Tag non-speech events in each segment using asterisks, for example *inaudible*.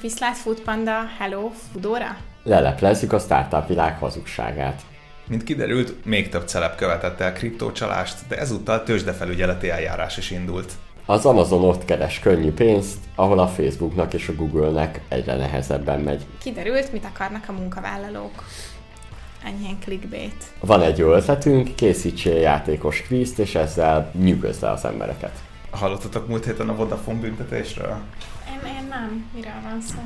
Viszlát Foodpanda, hello, Foodora? Leleplezzük a startup világ hazugságát. Mint kiderült, még több celeb követett el kriptócsalást, de ezúttal tőzsdefelügyeleti eljárás is indult. Az Amazon ott keres könnyű pénzt, ahol a Facebooknak és a Google-nek egyre nehezebben megy. Kiderült, mit akarnak a munkavállalók. Enyhén clickbait. Van egy jó ötletünk, készítsél játékos kvízt, és ezzel nyugodj le az embereket. Hallottatok múlt héten a Vodafone büntetésről? Én, én nem. Miről van szó?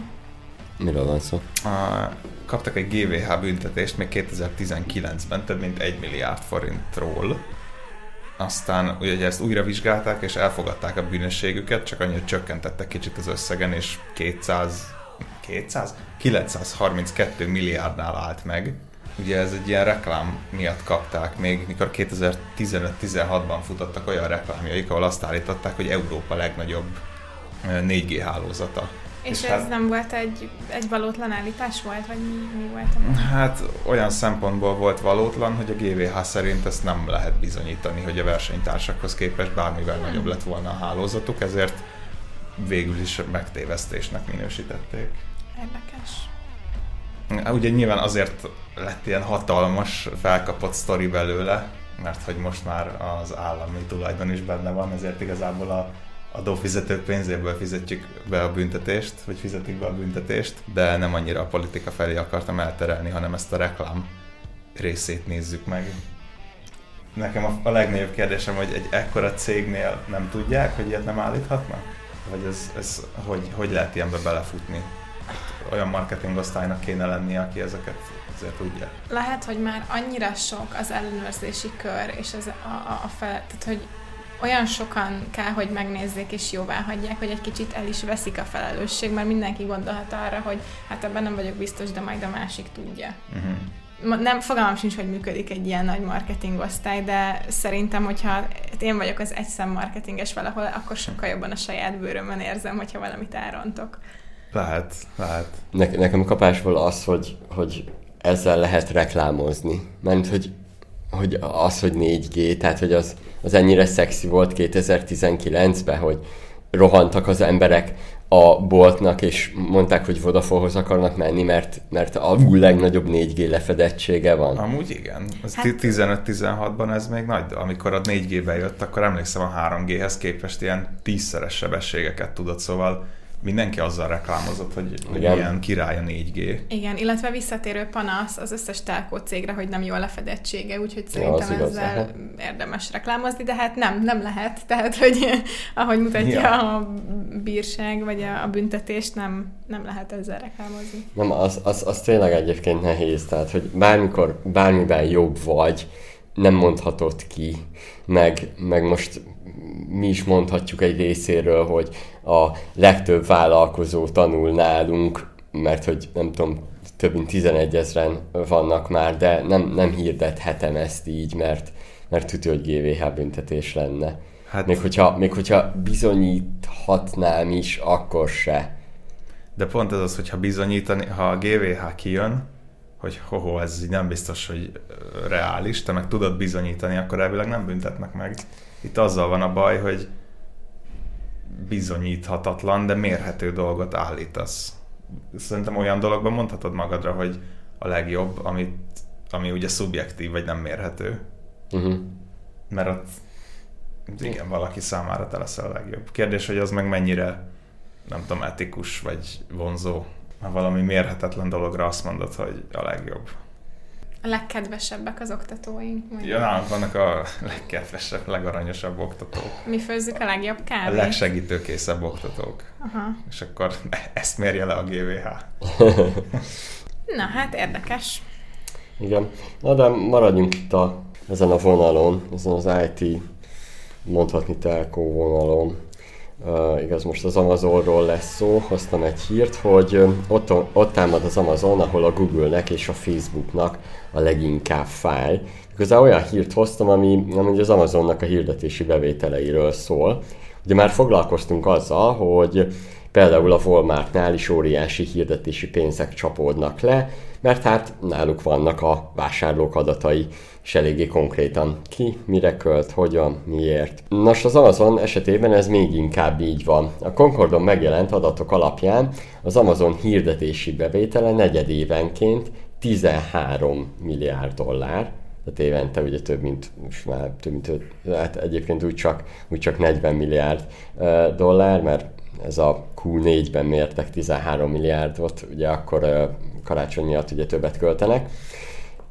Miről van szó? A, kaptak egy GVH büntetést még 2019-ben több mint 1 milliárd forintról. Aztán ugye ezt újra vizsgálták és elfogadták a bűnösségüket, csak annyira csökkentettek kicsit az összegen, és 200, 200? 932 milliárdnál állt meg. Ugye ez egy ilyen reklám miatt kapták még, mikor 2015-16-ban futottak olyan reklámjaik, ahol azt állították, hogy Európa legnagyobb 4G hálózata. És, és ez hát, nem volt egy, egy valótlan állítás volt, vagy mi, mi volt? Hát olyan szempontból volt valótlan, hogy a GVH szerint ezt nem lehet bizonyítani, hogy a versenytársakhoz képest bármivel hmm. nagyobb lett volna a hálózatuk, ezért végül is megtévesztésnek minősítették. Érdekes. Ugye nyilván azért lett ilyen hatalmas, felkapott sztori belőle, mert hogy most már az állami tulajdon is benne van, ezért igazából a adófizetők pénzéből fizetjük be a büntetést, vagy fizetik be a büntetést, de nem annyira a politika felé akartam elterelni, hanem ezt a reklám részét nézzük meg. Nekem a, a legnagyobb kérdésem, hogy egy ekkora cégnél nem tudják, hogy ilyet nem állíthatnak? Vagy ez, ez hogy, hogy lehet ilyenbe belefutni? Olyan marketing osztálynak kéne lennie, aki ezeket azért tudja. Lehet, hogy már annyira sok az ellenőrzési kör, és az a, a, a fel, tehát hogy olyan sokan kell, hogy megnézzék és jóvá hagyják, hogy egy kicsit el is veszik a felelősség, mert mindenki gondolhat arra, hogy hát ebben nem vagyok biztos, de majd a másik tudja. Uh-huh. Nem, fogalmam sincs, hogy működik egy ilyen nagy marketing osztály, de szerintem, hogyha hát én vagyok az egyszem marketinges valahol, akkor sokkal jobban a saját bőrömön érzem, hogyha valamit elrontok. Lehet, lehet. Ne, nekem kapásból az, hogy, hogy ezzel lehet reklámozni. Mert hogy, hogy az, hogy 4G, tehát hogy az, az ennyire szexi volt 2019-ben, hogy rohantak az emberek a boltnak, és mondták, hogy Vodafonehoz akarnak menni, mert, mert a legnagyobb 4G lefedettsége van. Amúgy igen. Az hát... 15-16-ban ez még nagy, amikor a 4G bejött, akkor emlékszem a 3G-hez képest ilyen tízszeres sebességeket tudott, szóval mindenki azzal reklámozott, hogy, hogy ilyen király a 4G. Igen, illetve visszatérő panasz az összes telkó cégre, hogy nem jó a lefedettsége, úgyhogy szerintem ja, ezzel igaz, érdemes reklámozni, de hát nem, nem lehet. *laughs* Tehát, hogy ahogy mutatja ja. a bírság, vagy a, büntetést, nem, nem lehet ezzel reklámozni. Nem, az, az, az tényleg egyébként nehéz, tehát, hogy bármikor, bármiben jobb vagy, nem mondhatod ki, meg, meg most mi is mondhatjuk egy részéről, hogy a legtöbb vállalkozó tanul nálunk, mert hogy nem tudom, több mint 11 ezeren vannak már, de nem, nem hirdethetem ezt így, mert, mert tudja, hogy GVH büntetés lenne. Hát, még, hogyha, még hogyha bizonyíthatnám is, akkor se. De pont ez az, hogyha bizonyítani, ha a GVH kijön, hogy hoho, ez így nem biztos, hogy reális, te meg tudod bizonyítani, akkor elvileg nem büntetnek meg. Itt azzal van a baj, hogy bizonyíthatatlan, de mérhető dolgot állítasz. Szerintem olyan dologban mondhatod magadra, hogy a legjobb, amit, ami ugye szubjektív, vagy nem mérhető. Uh-huh. Mert ott igen, valaki számára te leszel a legjobb. Kérdés, hogy az meg mennyire, nem tudom, etikus, vagy vonzó. Ha valami mérhetetlen dologra azt mondod, hogy a legjobb. A legkedvesebbek az oktatóink. Ja, nálunk vannak a *laughs* legkedvesebb, legaranyosabb oktatók. Mi főzzük a legjobb kávét? A legsegítőkészebb oktatók. Aha. És akkor *laughs* ezt mérje le a GVH. Na hát érdekes. Igen. Na de maradjunk itt a, ezen a vonalon, ezen az IT, mondhatni telkó vonalon. Uh, igaz, most az Amazonról lesz szó, hoztam egy hírt, hogy ott, ott támad az Amazon, ahol a Google-nek és a Facebooknak a leginkább fáj. Igazából olyan hírt hoztam, ami, ami az Amazonnak a hirdetési bevételeiről szól. Ugye már foglalkoztunk azzal, hogy Például a Walmartnál is óriási hirdetési pénzek csapódnak le, mert hát náluk vannak a vásárlók adatai, és eléggé konkrétan ki, mire költ, hogyan, miért. Nos, az Amazon esetében ez még inkább így van. A Concordon megjelent adatok alapján az Amazon hirdetési bevétele negyedévenként 13 milliárd dollár, tehát évente ugye több mint, most már több mint, hát egyébként úgy csak, úgy csak 40 milliárd dollár, mert ez a Q4-ben mértek 13 milliárdot, ugye akkor karácsony miatt ugye többet költenek.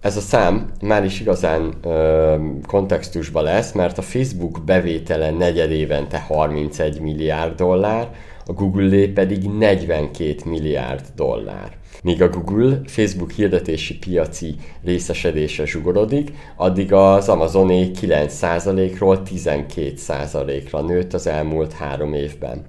Ez a szám már is igazán ö, kontextusban lesz, mert a Facebook bevétele negyed évente 31 milliárd dollár, a Google pedig 42 milliárd dollár. Míg a Google Facebook hirdetési piaci részesedése zsugorodik, addig az Amazoné 9%-ról 12%-ra nőtt az elmúlt három évben.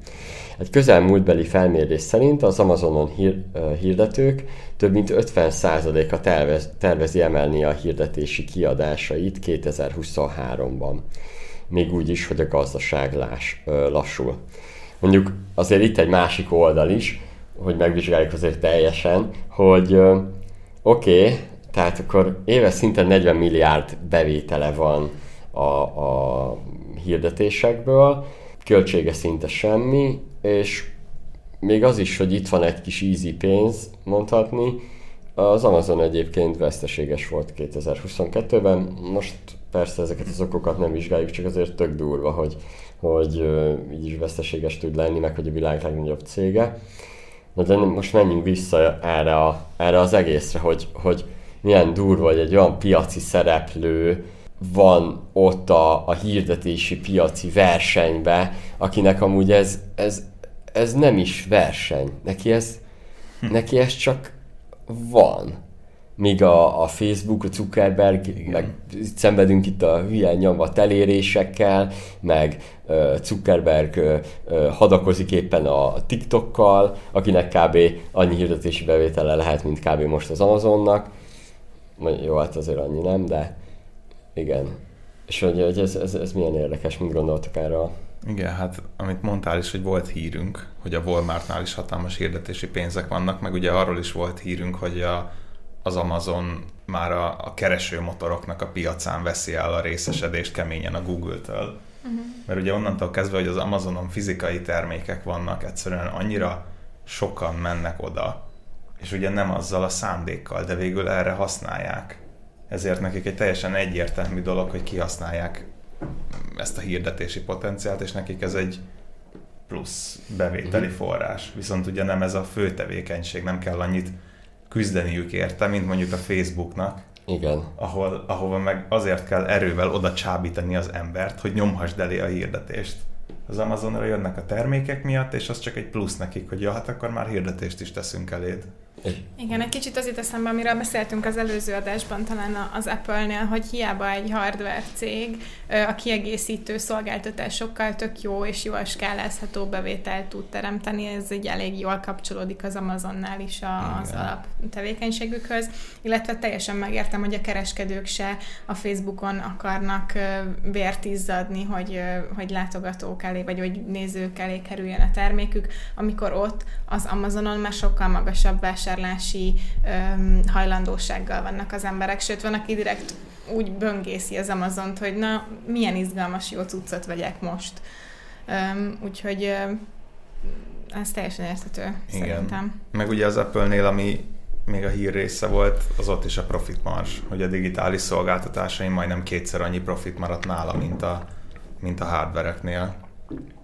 Egy közelmúltbeli felmérés szerint az Amazonon hír, hirdetők több mint 50%-a tervez, tervezi emelni a hirdetési kiadásait 2023-ban. Még úgy is, hogy a gazdaság láss, lassul. Mondjuk azért itt egy másik oldal is, hogy megvizsgáljuk azért teljesen, hogy oké, okay, tehát akkor éves szinten 40 milliárd bevétele van a, a hirdetésekből, költsége szinte semmi, és még az is, hogy itt van egy kis easy pénz, mondhatni, az Amazon egyébként veszteséges volt 2022-ben, most persze ezeket az okokat nem vizsgáljuk, csak azért tök durva, hogy, hogy így is veszteséges tud lenni, meg hogy a világ legnagyobb cége. Na de most menjünk vissza erre, a, erre az egészre, hogy, hogy milyen durva, hogy egy olyan piaci szereplő van ott a, a hirdetési piaci versenybe, akinek amúgy ez, ez, ez nem is verseny. Neki ez, hm. neki ez csak van. Míg a, a Facebook, a Zuckerberg, Igen. meg szenvedünk itt a hülye nyomvat elérésekkel, meg uh, Zuckerberg uh, uh, hadakozik éppen a TikTokkal, akinek kb. annyi hirdetési bevétele lehet, mint kb. most az Amazonnak. Jó, hát azért annyi nem, de igen. És hogy, hogy ez, ez, ez milyen érdekes, mit gondoltak erről? Igen, hát amit mondtál is, hogy volt hírünk, hogy a Walmartnál is hatalmas hirdetési pénzek vannak, meg ugye arról is volt hírünk, hogy a, az Amazon már a, a keresőmotoroknak a piacán veszi el a részesedést keményen a Google-től. Uh-huh. Mert ugye onnantól kezdve, hogy az Amazonon fizikai termékek vannak, egyszerűen annyira sokan mennek oda, és ugye nem azzal a szándékkal, de végül erre használják. Ezért nekik egy teljesen egyértelmű dolog, hogy kihasználják ezt a hirdetési potenciált, és nekik ez egy plusz bevételi uh-huh. forrás. Viszont ugye nem ez a fő tevékenység, nem kell annyit küzdeniük érte, mint mondjuk a Facebooknak. Igen. Ahol, ahova meg azért kell erővel oda csábítani az embert, hogy nyomhasd elé a hirdetést. Az Amazonra jönnek a termékek miatt, és az csak egy plusz nekik, hogy ja, hát akkor már hirdetést is teszünk eléd. Igen, egy kicsit az itt eszembe, amiről beszéltünk az előző adásban, talán az Apple-nél, hogy hiába egy hardware cég a kiegészítő szolgáltatásokkal tök jó és jól skálázható bevételt tud teremteni, ez így elég jól kapcsolódik az Amazonnál is az Igen. alap tevékenységükhöz, illetve teljesen megértem, hogy a kereskedők se a Facebookon akarnak vért izzadni, hogy, hogy látogatók elé, vagy hogy nézők elé kerüljön a termékük, amikor ott az Amazonon már sokkal magasabb vásárlás vásárlási öm, hajlandósággal vannak az emberek, sőt van, aki direkt úgy böngészi az Amazont, hogy na, milyen izgalmas jó cuccot vegyek most. Öm, úgyhogy öm, ez teljesen érthető, Igen. szerintem. Meg ugye az Apple-nél, ami még a hír része volt, az ott is a profit marzs, hogy a digitális szolgáltatásaim majdnem kétszer annyi profit maradt nála, mint a, mint a hardvereknél.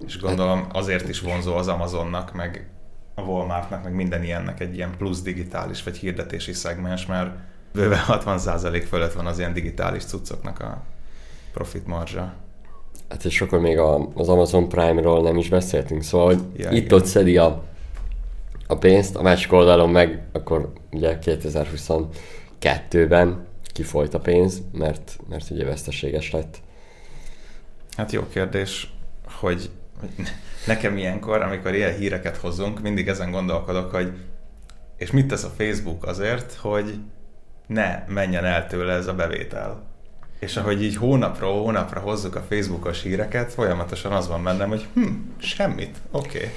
És gondolom azért is vonzó az Amazonnak, meg a Walmartnak, meg minden ilyennek egy ilyen plusz digitális vagy hirdetési szegmens, mert bőven 60% fölött van az ilyen digitális cuccoknak a profit marzsa. Hát és akkor még a, az Amazon Prime-ról nem is beszéltünk, szóval hogy ja, itt-ott szedi a, a pénzt, a másik oldalon meg akkor ugye 2022-ben kifolyt a pénz, mert, mert ugye veszteséges lett. Hát jó kérdés, hogy nekem ilyenkor, amikor ilyen híreket hozunk, mindig ezen gondolkodok, hogy és mit tesz a Facebook azért, hogy ne menjen el tőle ez a bevétel. És ahogy így hónapról hónapra hozzuk a Facebookos híreket, folyamatosan az van bennem, hogy hm, semmit, oké.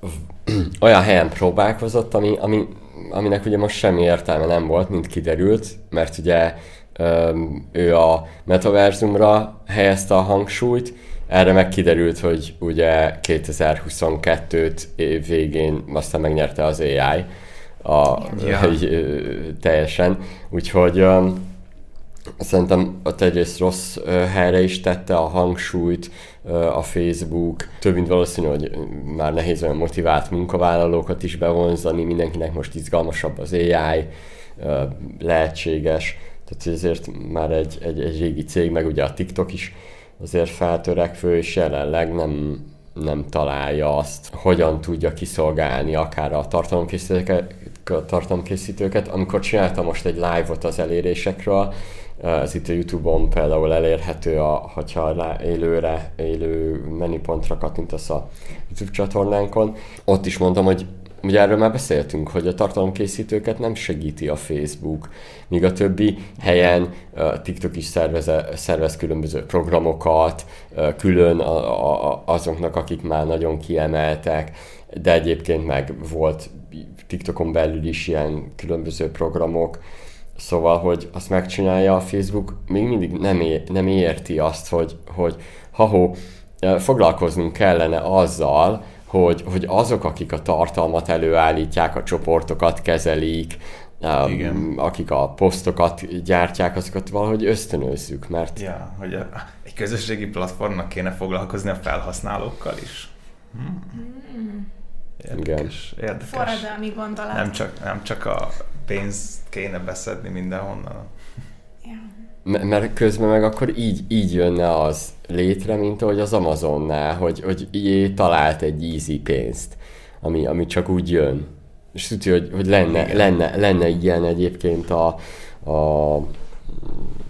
Okay. olyan helyen próbálkozott, ami, ami, aminek ugye most semmi értelme nem volt, mint kiderült, mert ugye ő a metaverzumra helyezte a hangsúlyt, erre meg kiderült, hogy ugye 2022-t év végén aztán megnyerte az AI a, ja. egy, teljesen, úgyhogy um, szerintem ott egyrészt rossz helyre is tette a hangsúlyt a Facebook. Több mint valószínű, hogy már nehéz olyan motivált munkavállalókat is bevonzani, mindenkinek most izgalmasabb az AI, lehetséges, tehát ezért már egy, egy, egy régi cég, meg ugye a TikTok is azért feltörekvő, és jelenleg nem, nem találja azt, hogyan tudja kiszolgálni akár a tartalomkészítőket, tartalomkészítőket. Amikor csináltam most egy live-ot az elérésekről, ez itt a Youtube-on például elérhető, a, hogyha élőre, élő menüpontra kattintasz a YouTube csatornánkon. Ott is mondtam, hogy Ugye erről már beszéltünk, hogy a tartalomkészítőket nem segíti a Facebook, míg a többi helyen TikTok is szervez, szervez különböző programokat, külön a, a, azoknak, akik már nagyon kiemeltek, de egyébként meg volt TikTokon belül is ilyen különböző programok, Szóval, hogy azt megcsinálja a Facebook, még mindig nem, é- nem érti azt, hogy, hogy ha foglalkoznunk kellene azzal, hogy, hogy azok, akik a tartalmat előállítják, a csoportokat kezelik, Um, akik a posztokat gyártják, azokat valahogy ösztönözzük, mert... Ja, hogy a, egy közösségi platformnak kéne foglalkozni a felhasználókkal is. Hmm. Érdekes, Igen. érdekes. Forradalmi gondolat. Nem csak, nem csak a pénzt kéne beszedni mindenhonnan. Mert közben meg akkor így, így jönne az létre, mint ahogy az Amazonnál, hogy, hogy így talált egy easy pénzt, ami, ami csak úgy jön. És tudja, hogy, hogy lenne, lenne, lenne ilyen egyébként a, a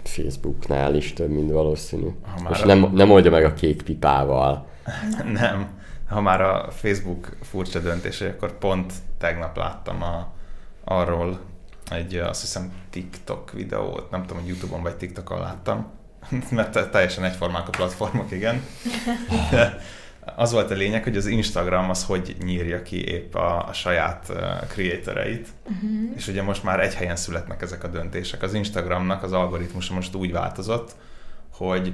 Facebooknál is több, mint valószínű. És a... nem, nem oldja meg a kék pipával. *laughs* nem. Ha már a Facebook furcsa döntése, akkor pont tegnap láttam a, arról egy, azt hiszem, TikTok videót, nem tudom, hogy Youtube-on vagy TikTokon láttam, *laughs* mert teljesen egyformák a platformok, igen. De az volt a lényeg, hogy az Instagram az hogy nyírja ki épp a, a saját uh, creatoreit, uh-huh. és ugye most már egy helyen születnek ezek a döntések. Az Instagramnak az algoritmusa most úgy változott, hogy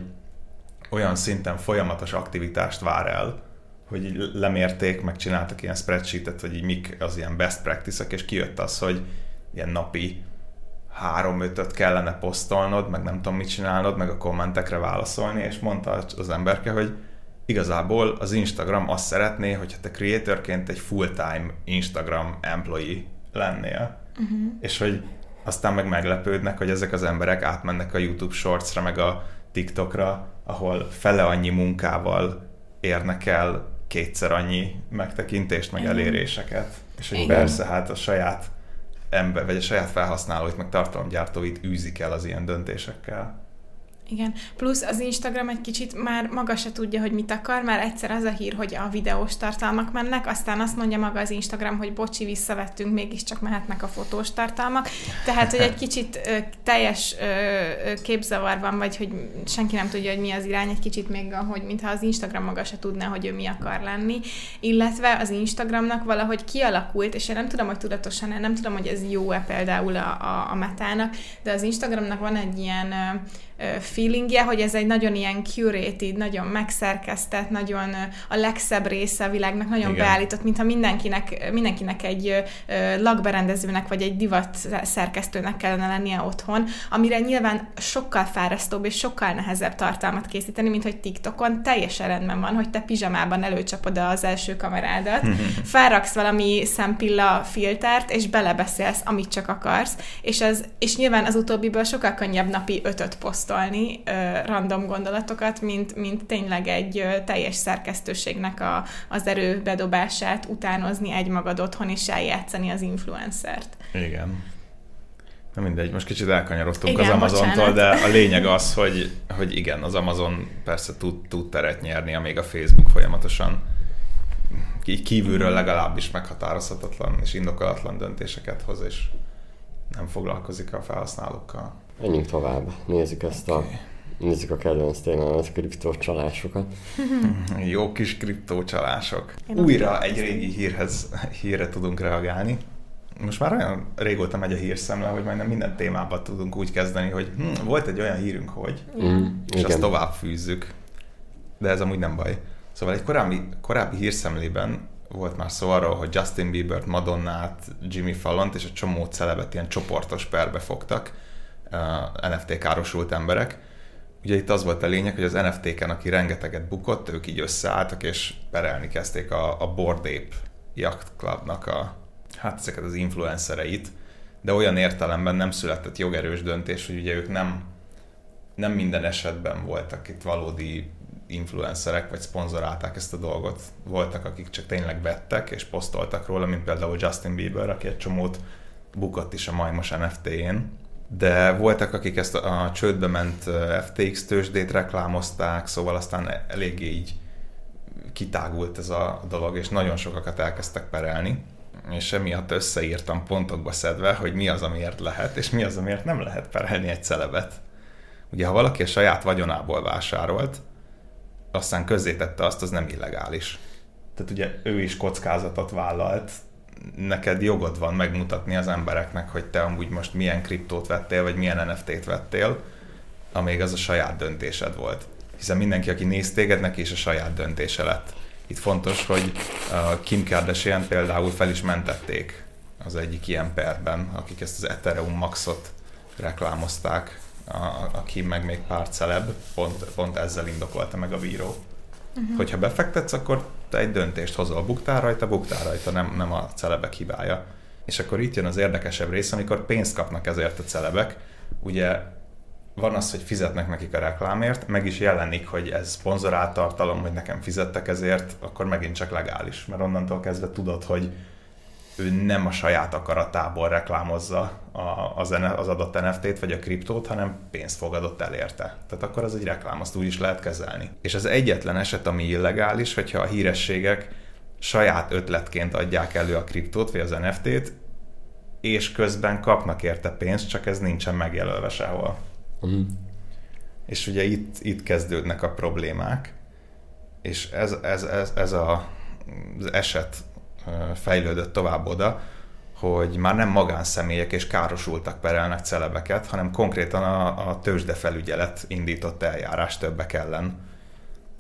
olyan szinten folyamatos aktivitást vár el, hogy lemérték, megcsináltak ilyen spreadsheetet, hogy így mik az ilyen best practice-ek, és kijött az, hogy ilyen napi három ötöt kellene posztolnod, meg nem tudom mit csinálnod, meg a kommentekre válaszolni, és mondta az emberke, hogy igazából az Instagram azt szeretné, hogyha te creatorként egy full-time Instagram employee lennél. Uh-huh. És hogy aztán meg meglepődnek, hogy ezek az emberek átmennek a YouTube Shortsra, meg a TikTokra, ahol fele annyi munkával érnek el kétszer annyi megtekintést, meg eléréseket. És hogy Igen. persze, hát a saját ember, vagy a saját felhasználóit, meg tartalomgyártóit űzik el az ilyen döntésekkel. Igen, plusz az Instagram egy kicsit már maga se tudja, hogy mit akar, már egyszer az a hír, hogy a videós tartalmak mennek, aztán azt mondja maga az Instagram, hogy bocsi, visszavettünk, mégiscsak mehetnek a fotós tartalmak. Tehát, hogy egy kicsit ö, teljes ö, ö, képzavarban vagy, hogy senki nem tudja, hogy mi az irány, egy kicsit még, hogy mintha az Instagram maga se tudná, hogy ő mi akar lenni, illetve az Instagramnak valahogy kialakult, és én nem tudom, hogy tudatosan, nem tudom, hogy ez jó-e például a, a, a metának, de az Instagramnak van egy ilyen feelingje, hogy ez egy nagyon ilyen curated, nagyon megszerkesztett, nagyon a legszebb része a világnak, nagyon Igen. beállított, mintha mindenkinek, mindenkinek egy lakberendezőnek vagy egy divat szerkesztőnek kellene lennie otthon, amire nyilván sokkal fárasztóbb és sokkal nehezebb tartalmat készíteni, mint hogy TikTokon teljesen rendben van, hogy te pizsamában előcsapod az első kamerádat, *laughs* felraksz valami szempilla filtert, és belebeszélsz, amit csak akarsz, és, az, és nyilván az utóbbiból sokkal könnyebb napi ötöt poszt posztolni random gondolatokat, mint, mint tényleg egy teljes szerkesztőségnek a, az erőbedobását utánozni egymagad otthon és eljátszani az influencert. Igen. Na mindegy, most kicsit elkanyarodtunk igen, az Amazontól, de a lényeg az, hogy, hogy igen, az Amazon persze tud, tud teret nyerni, amíg a Facebook folyamatosan kívülről legalábbis meghatározhatatlan és indokolatlan döntéseket hoz, és nem foglalkozik a felhasználókkal. Menjünk tovább, nézzük ezt okay. a Nézzük a kedvenc témámat, kriptócsalásokat. *laughs* Jó kis kriptócsalások. Újra egy régi hírhez, hírre tudunk reagálni. Most már olyan régóta megy a hírszemle, hogy majdnem minden témában tudunk úgy kezdeni, hogy hm, volt egy olyan hírünk, hogy, Mm, és azt tovább fűzzük. De ez amúgy nem baj. Szóval egy korábbi, korábbi hírszemlében volt már szó arról, hogy Justin Biebert, Madonnát, Jimmy Fallont és egy csomó celebet ilyen csoportos perbe fogtak NFT károsult emberek. Ugye itt az volt a lényeg, hogy az NFT-ken, aki rengeteget bukott, ők így összeálltak és perelni kezdték a, a Bored Ape Yacht Clubnak a, hát ezeket az influencereit, de olyan értelemben nem született jogerős döntés, hogy ugye ők nem, nem minden esetben voltak itt valódi influencerek, vagy szponzorálták ezt a dolgot. Voltak, akik csak tényleg vettek, és posztoltak róla, mint például Justin Bieber, aki egy csomót bukott is a majmos NFT-én. De voltak, akik ezt a csődbe ment FTX tőzsdét reklámozták, szóval aztán eléggé így kitágult ez a dolog, és nagyon sokakat elkezdtek perelni és emiatt összeírtam pontokba szedve, hogy mi az, amiért lehet, és mi az, amiért nem lehet perelni egy celebet. Ugye, ha valaki a saját vagyonából vásárolt, aztán közzétette azt, az nem illegális. Tehát ugye ő is kockázatot vállalt, neked jogod van megmutatni az embereknek, hogy te amúgy most milyen kriptót vettél, vagy milyen NFT-t vettél, amíg az a saját döntésed volt. Hiszen mindenki, aki néz téged, neki is a saját döntése lett. Itt fontos, hogy Kim Kardashian például fel is mentették az egyik ilyen perben, akik ezt az Ethereum Maxot reklámozták, a, a Kim meg még pár celeb, pont, pont ezzel indokolta meg a bíró. Uh-huh. Hogyha befektetsz, akkor te egy döntést hozol, buktál rajta, buktál rajta, nem, nem a celebek hibája. És akkor itt jön az érdekesebb rész, amikor pénzt kapnak ezért a celebek. Ugye van az, hogy fizetnek nekik a reklámért, meg is jelenik, hogy ez szponzorált tartalom, hogy nekem fizettek ezért, akkor megint csak legális, mert onnantól kezdve tudod, hogy ő nem a saját akaratából reklámozza az, az adott NFT-t vagy a kriptót, hanem pénzt fogadott el érte. Tehát akkor az egy reklám, azt úgy is lehet kezelni. És az egyetlen eset, ami illegális, hogyha a hírességek saját ötletként adják elő a kriptót vagy az NFT-t, és közben kapnak érte pénzt, csak ez nincsen megjelölve sehol. Uh-huh. És ugye itt, itt kezdődnek a problémák, és ez, ez, ez, ez a, az eset fejlődött tovább oda, hogy már nem magánszemélyek és károsultak perelnek celebeket, hanem konkrétan a, a tőzsdefelügyelet indított eljárás többek ellen.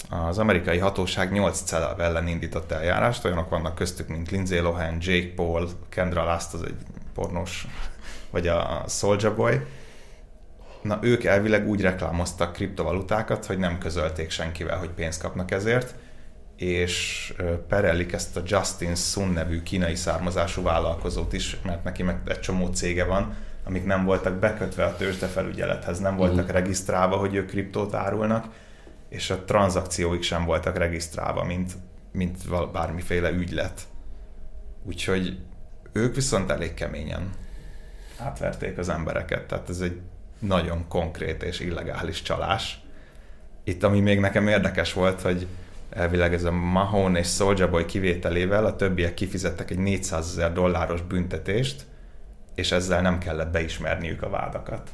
Az amerikai hatóság 8 celeb ellen indított eljárást, olyanok vannak köztük, mint Lindsay Lohan, Jake Paul, Kendra Last, az egy pornós, vagy a Soulja Boy, Na, ők elvileg úgy reklámoztak kriptovalutákat, hogy nem közölték senkivel, hogy pénzt kapnak ezért, és perellik ezt a Justin Sun nevű kínai származású vállalkozót is, mert neki meg egy csomó cége van, amik nem voltak bekötve a tőzsdefelügyelethez, nem voltak mm. regisztrálva, hogy ők kriptót árulnak, és a tranzakcióik sem voltak regisztrálva, mint, mint bármiféle ügylet. Úgyhogy ők viszont elég keményen átverték az embereket, tehát ez egy nagyon konkrét és illegális csalás. Itt ami még nekem érdekes volt, hogy elvileg ez a Mahone és Soulja Boy kivételével a többiek kifizettek egy 400 ezer dolláros büntetést, és ezzel nem kellett beismerniük a vádakat.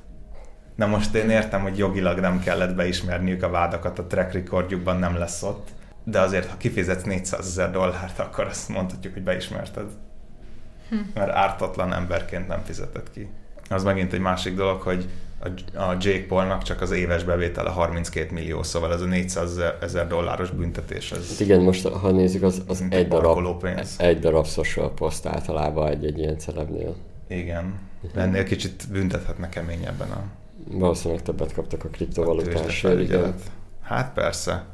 Na most én értem, hogy jogilag nem kellett beismerniük a vádakat, a track recordjukban nem lesz ott, de azért, ha kifizetsz 400 ezer dollárt, akkor azt mondhatjuk, hogy beismerted. Hm. Mert ártatlan emberként nem fizetett ki. Az megint egy másik dolog, hogy a Jake Paulnak csak az éves bevétele 32 millió, szóval ez a 400 ezer dolláros büntetés. Ez hát igen, most ha nézzük, az, az egy, darab, pénz. egy darab social post általában egy-egy ilyen celebnél. Igen. Ennél kicsit büntethetnek keményebben a... Valószínűleg többet kaptak a kriptovalutásért, igen. Hát persze.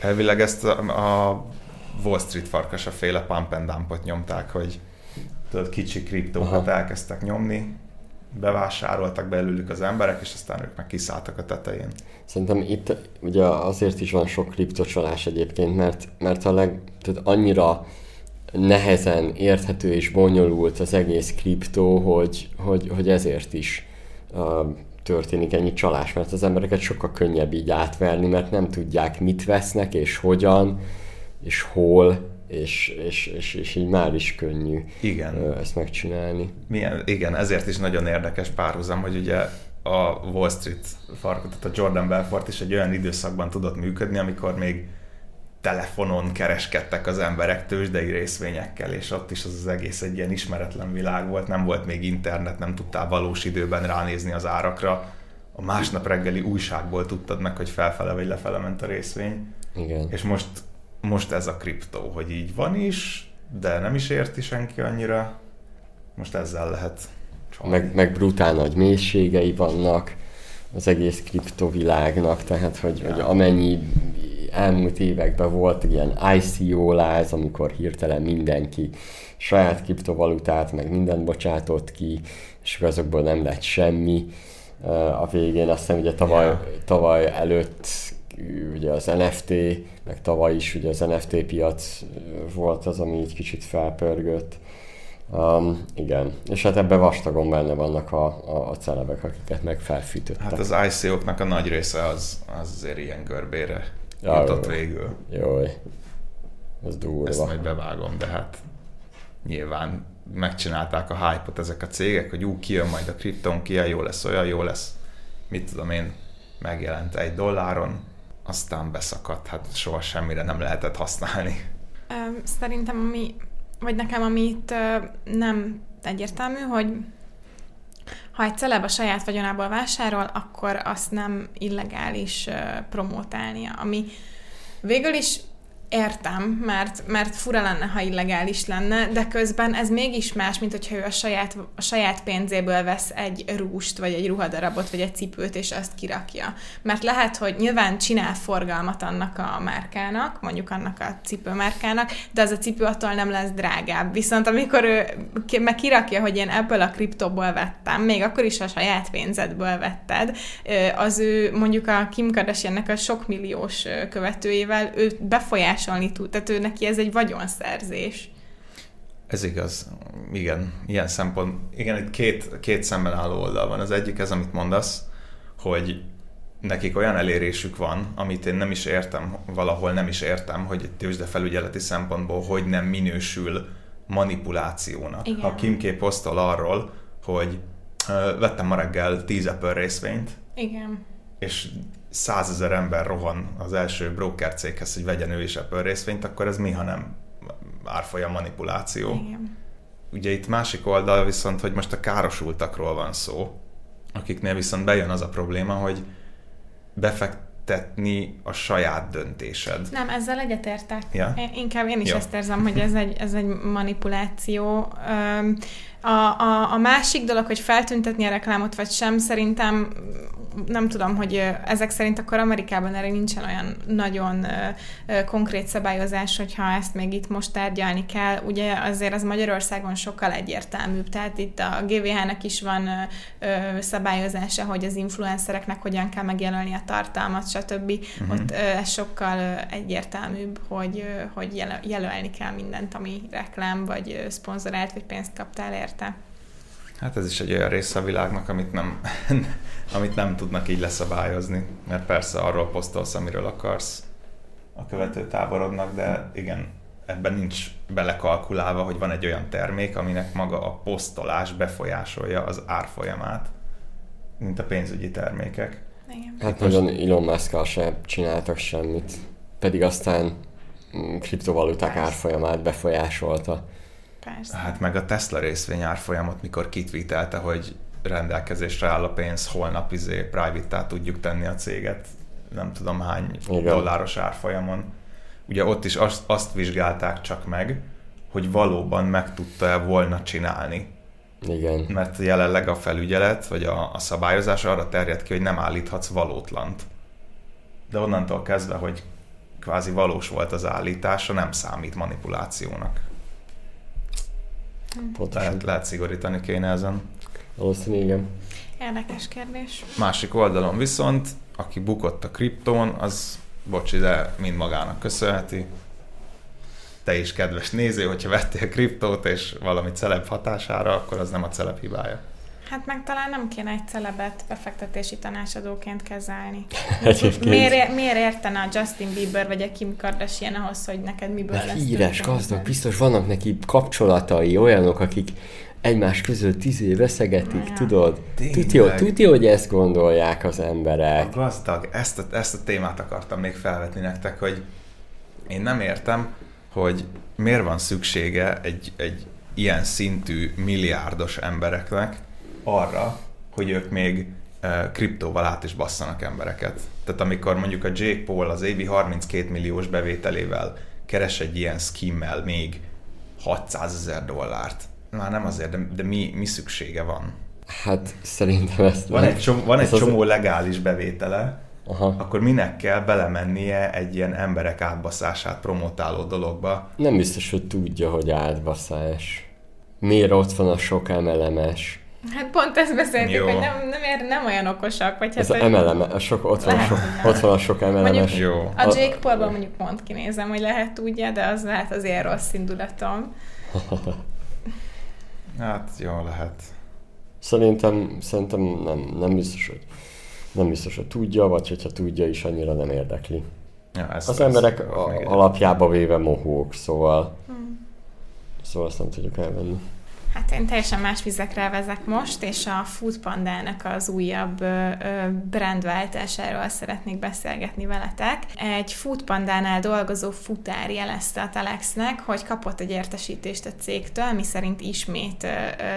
Elvileg ezt a, a Wall Street farkas a féle pump and dumpot nyomták, hogy tudod, kicsi kriptókat Aha. elkezdtek nyomni, bevásároltak belőlük az emberek, és aztán ők meg kiszálltak a tetején. Szerintem itt ugye azért is van sok kriptocsalás egyébként, mert, mert a leg, tehát annyira nehezen érthető és bonyolult az egész kriptó, hogy, hogy, hogy ezért is uh, történik ennyi csalás, mert az embereket sokkal könnyebb így átverni, mert nem tudják mit vesznek és hogyan, és hol, és, és, és, és így már is könnyű igen. ezt megcsinálni. Milyen, igen, ezért is nagyon érdekes párhuzam, hogy ugye a Wall Street farkot, tehát a Jordan Belfort is egy olyan időszakban tudott működni, amikor még telefonon kereskedtek az emberek tőzsdei részvényekkel, és ott is az, az egész egy ilyen ismeretlen világ volt, nem volt még internet, nem tudtál valós időben ránézni az árakra. A másnap reggeli újságból tudtad meg, hogy felfele vagy lefele ment a részvény. Igen. És most, most ez a kriptó, hogy így van is, de nem is érti senki annyira. Most ezzel lehet csalni. Meg, meg brutál nagy mélységei vannak az egész kriptovilágnak, tehát hogy, ja. hogy amennyi elmúlt években volt ilyen ICO láz, amikor hirtelen mindenki saját kriptovalutát, meg mindent bocsátott ki, és azokból nem lett semmi. A végén azt hiszem ugye tavaly, yeah. tavaly előtt ugye az NFT, meg tavaly is ugye az NFT piac volt az, ami egy kicsit felpörgött. Um, igen, és hát ebben vastagon benne vannak a, a, a celebek, akiket meg felfűtöttek. Hát az ICO-knak a nagy része az, az azért ilyen görbére ja, jutott végül. Jó, ez durva. Ezt majd bevágom, de hát nyilván megcsinálták a hype-ot ezek a cégek, hogy ú, kijön majd a kripton, ki jó lesz, olyan jó lesz, mit tudom én, megjelent egy dolláron, aztán beszakadt, hát soha semmire nem lehetett használni. Szerintem ami, vagy nekem amit nem egyértelmű, hogy ha egy celeb a saját vagyonából vásárol, akkor azt nem illegális promotálnia, ami végül is Értem, mert, mert fura lenne, ha illegális lenne, de közben ez mégis más, mint hogyha ő a saját, a saját pénzéből vesz egy rúst, vagy egy ruhadarabot, vagy egy cipőt, és azt kirakja. Mert lehet, hogy nyilván csinál forgalmat annak a márkának, mondjuk annak a cipőmárkának, de az a cipő attól nem lesz drágább. Viszont amikor ő meg kirakja, hogy én ebből a kriptóból vettem, még akkor is a saját pénzedből vetted, az ő mondjuk a Kim Kardashiannek a sok milliós követőjével ő befolyás befolyásolni tud. Tehát ő neki ez egy vagyonszerzés. Ez igaz. Igen, ilyen szempont. Igen, egy két, két szemben álló oldal van. Az egyik ez, amit mondasz, hogy nekik olyan elérésük van, amit én nem is értem, valahol nem is értem, hogy egy felügyeleti szempontból hogy nem minősül manipulációnak. Igen. Ha Kim K. posztol arról, hogy uh, vettem ma reggel 10 Apple részvényt, Igen. és százezer ember rohan az első broker céghez, hogy vegyen ő is Apple részvényt, akkor ez mi, ha nem árfolyam manipuláció. Igen. Ugye itt másik oldal viszont, hogy most a károsultakról van szó, akiknél viszont bejön az a probléma, hogy befektetni a saját döntésed. Nem, ezzel egyetértek. Ja? Inkább én is ja. ezt érzem, hogy ez egy, ez egy manipuláció. A, a, a másik dolog, hogy feltüntetni a reklámot vagy sem, szerintem nem tudom, hogy ezek szerint akkor Amerikában erre nincsen olyan nagyon konkrét szabályozás, hogyha ezt még itt most tárgyalni kell. Ugye azért az Magyarországon sokkal egyértelműbb, tehát itt a GVH-nek is van szabályozása, hogy az influencereknek hogyan kell megjelölni a tartalmat, stb. Uh-huh. Ott ez sokkal egyértelműbb, hogy, hogy jelölni kell mindent, ami reklám, vagy szponzorált, vagy pénzt kaptál érte. Hát ez is egy olyan része a világnak, amit nem, *laughs* amit nem tudnak így leszabályozni, mert persze arról posztolsz, amiről akarsz a követő táborodnak, de igen, ebben nincs belekalkulálva, hogy van egy olyan termék, aminek maga a posztolás befolyásolja az árfolyamát, mint a pénzügyi termékek. Igen. Hát nagyon Elon musk sem csináltak semmit, pedig aztán kriptovaluták árfolyamát befolyásolta. Persze. Hát meg a Tesla részvény árfolyamot, mikor kitvítelte, hogy rendelkezésre áll a pénz, holnap izé private tudjuk tenni a céget, nem tudom hány Igen. dolláros árfolyamon. Ugye ott is azt, azt vizsgálták csak meg, hogy valóban meg tudta-e volna csinálni. Igen. Mert jelenleg a felügyelet, vagy a, a szabályozás arra terjed ki, hogy nem állíthatsz valótlant. De onnantól kezdve, hogy kvázi valós volt az állítása, nem számít manipulációnak. Lehet, lehet szigorítani kéne ezen. Valószínűleg igen. Érdekes kérdés. Másik oldalon viszont, aki bukott a kriptón, az bocsi, de mind magának köszönheti. Te is kedves néző, hogyha vettél kriptót és valami celeb hatására, akkor az nem a celeb hibája. Hát meg talán nem kéne egy celebet befektetési tanácsadóként kezelni. *laughs* miért, miért értene a Justin Bieber vagy a Kim Kardashian ahhoz, hogy neked miből Mert lesz híres, gazdag, biztos vannak neki kapcsolatai, olyanok, akik egymás között tíz veszegetik, Ja. tudod? Tényleg. Tudja, tudja, hogy ezt gondolják az emberek. A gazdag, ezt a, ezt a témát akartam még felvetni nektek, hogy én nem értem, hogy miért van szüksége egy, egy ilyen szintű milliárdos embereknek arra, hogy ők még eh, kriptóval át is basszanak embereket. Tehát amikor mondjuk a Jake Paul az évi 32 milliós bevételével keres egy ilyen skimmel még 600 ezer dollárt, már nem azért, de, de mi, mi szüksége van? Hát szerintem ezt... Van egy, csomó, van egy az- csomó legális bevétele, Aha. akkor minek kell belemennie egy ilyen emberek átbaszását promotáló dologba? Nem biztos, hogy tudja, hogy átbaszás. Miért ott van a sok emelemes? Hát pont ezt beszéltük, Jó. hogy nem, nem, ér, nem olyan okosak, vagy hát, Ez a hogy emeleme, a sok, ott, van a Lehet, sok, ott van a sok. Mondjuk- Jó. a Jake Paulban mondjuk pont kinézem, hogy lehet tudja, de az lehet az ilyen rossz indulatom. *laughs* Hát jó lehet. Szerintem, szerintem nem, nem biztos, hogy nem biztos, hogy tudja, vagy hogyha tudja is, annyira nem érdekli. Ja, ez, Az ez- emberek ez alapjába véve mohók, szóval, Hmm. szóval azt nem tudjuk elvenni. Hát én teljesen más vizekre vezek most, és a Foodpanda-nak az újabb brandváltásáról szeretnék beszélgetni veletek. Egy Foodpanda-nál dolgozó futár jelezte a Telexnek, hogy kapott egy értesítést a cégtől, ami szerint ismét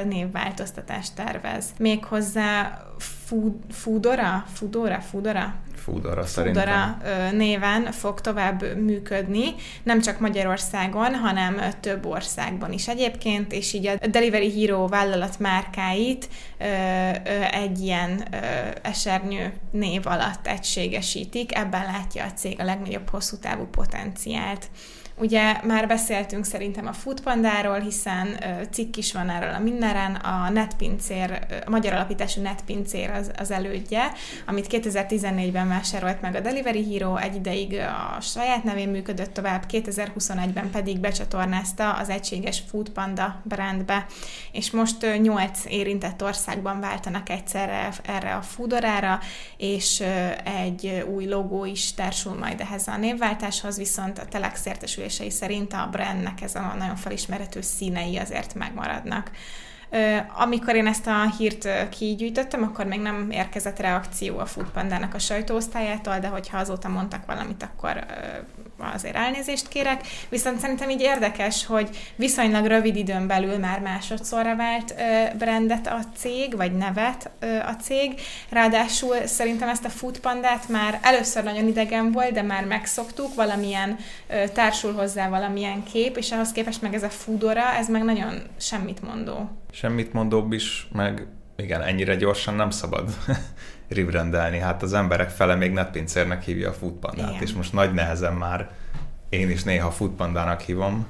névváltoztatást tervez. Méghozzá Food, Foodora? Foodora? Foodora? Foodora ö, néven fog tovább működni, nem csak Magyarországon, hanem több országban is egyébként, és így a Delivery Hero vállalat márkáit egy ilyen esernyő név alatt egységesítik, ebben látja a cég a legnagyobb hosszú távú potenciált. Ugye már beszéltünk szerintem a Foodpandáról, hiszen ö, cikk is van erről a mindenen, a netpincér, a magyar alapítású netpincér az, az elődje, amit 2014-ben vásárolt meg a Delivery Hero, egy ideig a saját nevén működött tovább, 2021-ben pedig becsatornázta az egységes Foodpanda brandbe, és most ö, 8 érintett országban váltanak egyszerre erre a Foodorára, és ö, egy új logó is társul majd ehhez a névváltáshoz, viszont a Telex értesülései szerint a brandnek ez a nagyon felismerhető színei azért megmaradnak. Amikor én ezt a hírt kigyűjtöttem, akkor még nem érkezett reakció a Foodpandának a sajtóosztályától, de hogyha azóta mondtak valamit, akkor azért elnézést kérek. Viszont szerintem így érdekes, hogy viszonylag rövid időn belül már másodszorra vált ö, brandet a cég, vagy nevet ö, a cég. Ráadásul szerintem ezt a Foodpandát már először nagyon idegen volt, de már megszoktuk, valamilyen ö, társul hozzá valamilyen kép, és ahhoz képest meg ez a Foodora, ez meg nagyon semmit mondó. Semmit mondóbb is, meg igen, ennyire gyorsan nem szabad *laughs* ribrendelni. Hát az emberek fele még netpincérnek hívja a Foodpandát, Igen. és most nagy nehezen már én is néha Foodpandának hívom.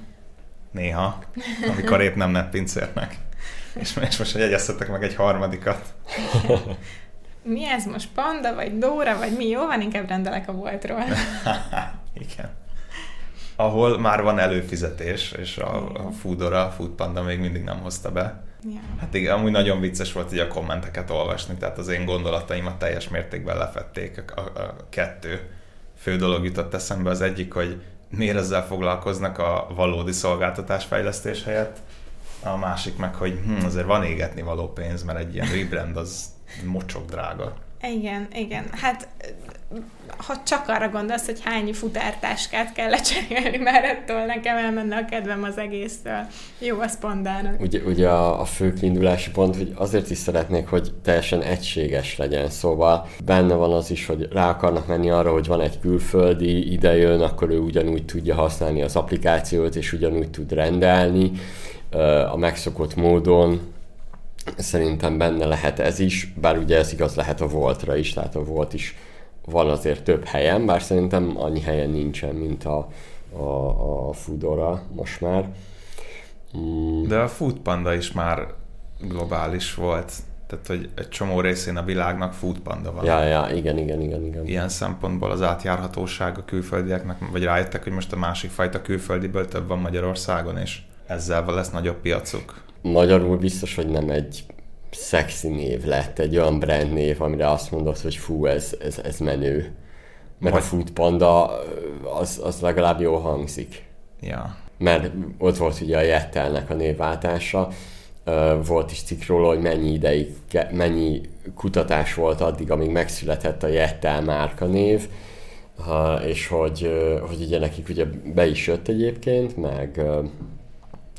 Néha, amikor épp nem netpincérnek. És, és most jegyeztetek meg egy harmadikat. *laughs* Mi ez most, Panda, vagy Dóra, vagy mi? Jó van, inkább rendelek a boltról. *laughs* Igen. Ahol már van előfizetés, és a, a Foodora, a Foodpanda még mindig nem hozta be. Ja. Hát igen, amúgy nagyon vicces volt így a kommenteket olvasni, tehát az én gondolataimat teljes mértékben lefették. A, a, a kettő fő dolog jutott eszembe. Az egyik, hogy miért ezzel foglalkoznak a valódi szolgáltatás fejlesztés helyett. A másik meg, hogy hm, azért van égetni való pénz, mert egy ilyen rebrand az mocsok drága. Igen, igen. Hát ha csak arra gondolsz, hogy hány futártáskát kell lecserélni, már ettől nekem elmenne a kedvem az egésztől. Jó, az pandának. Ugye, ugye a, a fő kiindulási pont, hogy azért is szeretnék, hogy teljesen egységes legyen, szóval benne van az is, hogy rá akarnak menni arra, hogy van egy külföldi, idejön, akkor ő ugyanúgy tudja használni az applikációt, és ugyanúgy tud rendelni a megszokott módon. Szerintem benne lehet ez is, bár ugye ez igaz lehet a Voltra is, tehát a Volt is van azért több helyen, bár szerintem annyi helyen nincsen, mint a, a, a Foodora most már. Mm. De a Foodpanda is már globális volt. Tehát, hogy egy csomó részén a világnak Foodpanda van. Ja, ja, igen, igen, igen, igen. Ilyen szempontból az átjárhatóság a külföldieknek, vagy rájöttek, hogy most a másik fajta külföldiből több van Magyarországon, és ezzel lesz nagyobb piacuk. Magyarul biztos, hogy nem egy szexi név lett, egy olyan brand név, amire azt mondod, hogy fú, ez, ez, ez menő. Mert Vagy- a Food Panda az, az legalább jól hangzik. Ja. Mert ott volt ugye a Jettelnek a névváltása, volt is cikk róla, hogy mennyi ideig, mennyi kutatás volt addig, amíg megszületett a Jettel márkanév, és hogy, hogy ugye nekik ugye be is jött egyébként, meg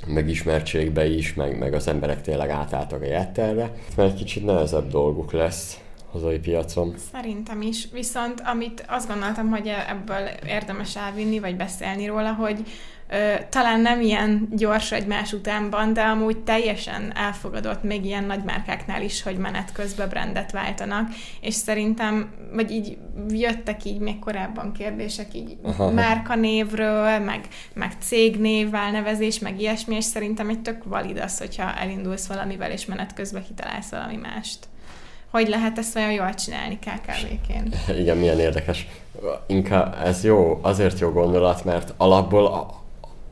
meg ismertségbe is, meg, meg az emberek tényleg átálltak a Jettelre, mert egy kicsit nehezebb dolguk lesz hazai piacon. Szerintem is, viszont amit azt gondoltam, hogy ebből érdemes elvinni, vagy beszélni róla, hogy talán nem ilyen gyors egymás utánban, de amúgy teljesen elfogadott még ilyen nagymárkáknál is, hogy menet közben brandet váltanak, és szerintem, vagy így jöttek így még korábban kérdések így Aha. márkanévről, meg, meg cégnév, válnevezés, meg ilyesmi, és szerintem egy tök valid az, hogyha elindulsz valamivel, és menet közben kitalálsz valami mást hogy lehet ezt olyan jól csinálni KKV-ként. Igen, milyen érdekes. Inkább ez jó, azért jó gondolat, mert alapból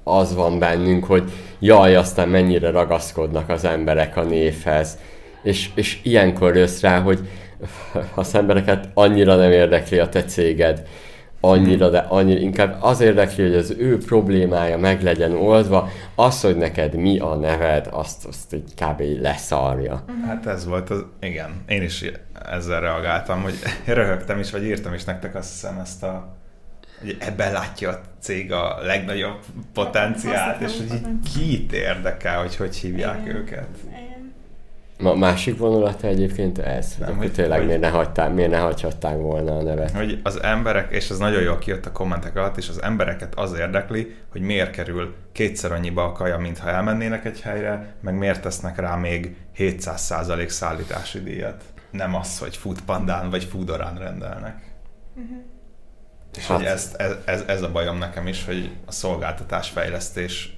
az van bennünk, hogy jaj, aztán mennyire ragaszkodnak az emberek a névhez. És, és ilyenkor jössz rá, hogy *laughs* az embereket annyira nem érdekli a te céged, annyira, de annyira, inkább az érdekli, hogy az ő problémája meg legyen oldva, az, hogy neked mi a neved, azt, azt így kb. leszarja. Hát ez volt az, igen, én is ezzel reagáltam, hogy *laughs* röhögtem is, vagy írtam is nektek azt hiszem ezt a hogy ebben látja a cég a legnagyobb potenciált, és hogy kit érdekel, hogy hogy hívják Igen. őket. A másik vonulata egyébként ez, nem, hogy tényleg hogy, miért, ne hagyták, miért ne hagyhatták volna a nevet. Hogy az emberek, és ez nagyon jól kijött a kommentek alatt, és az embereket az érdekli, hogy miért kerül kétszer annyiba a kaja, mintha elmennének egy helyre, meg miért tesznek rá még 700% szállítási díjat. Nem az, hogy foodpandán vagy foodorán rendelnek. Uh-huh. És hát. ezt, ez, ez, ez a bajom nekem is, hogy a szolgáltatás fejlesztés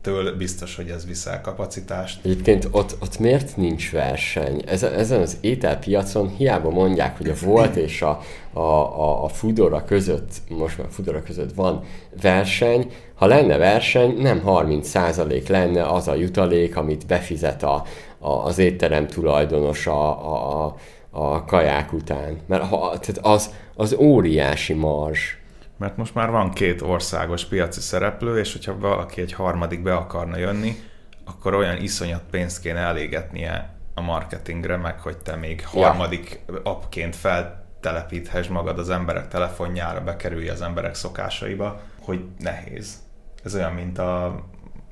től biztos, hogy ez viszel kapacitást. Egyébként ott, ott miért nincs verseny? Ezen, ezen az ételpiacon hiába mondják, hogy a volt és a, a, a, a Foodora között, most már Foodora között van verseny, ha lenne verseny, nem 30% lenne az a jutalék, amit befizet a, a, az étterem tulajdonos a, a, a, a kaják után. Mert ha, tehát az, az óriási marzs. Mert most már van két országos piaci szereplő, és hogyha valaki egy harmadik be akarna jönni, akkor olyan iszonyat pénzt kéne elégetnie a marketingre, meg hogy te még harmadik ja. appként feltelepíthess magad az emberek telefonjára, bekerülj az emberek szokásaiba, hogy nehéz. Ez olyan, mint a,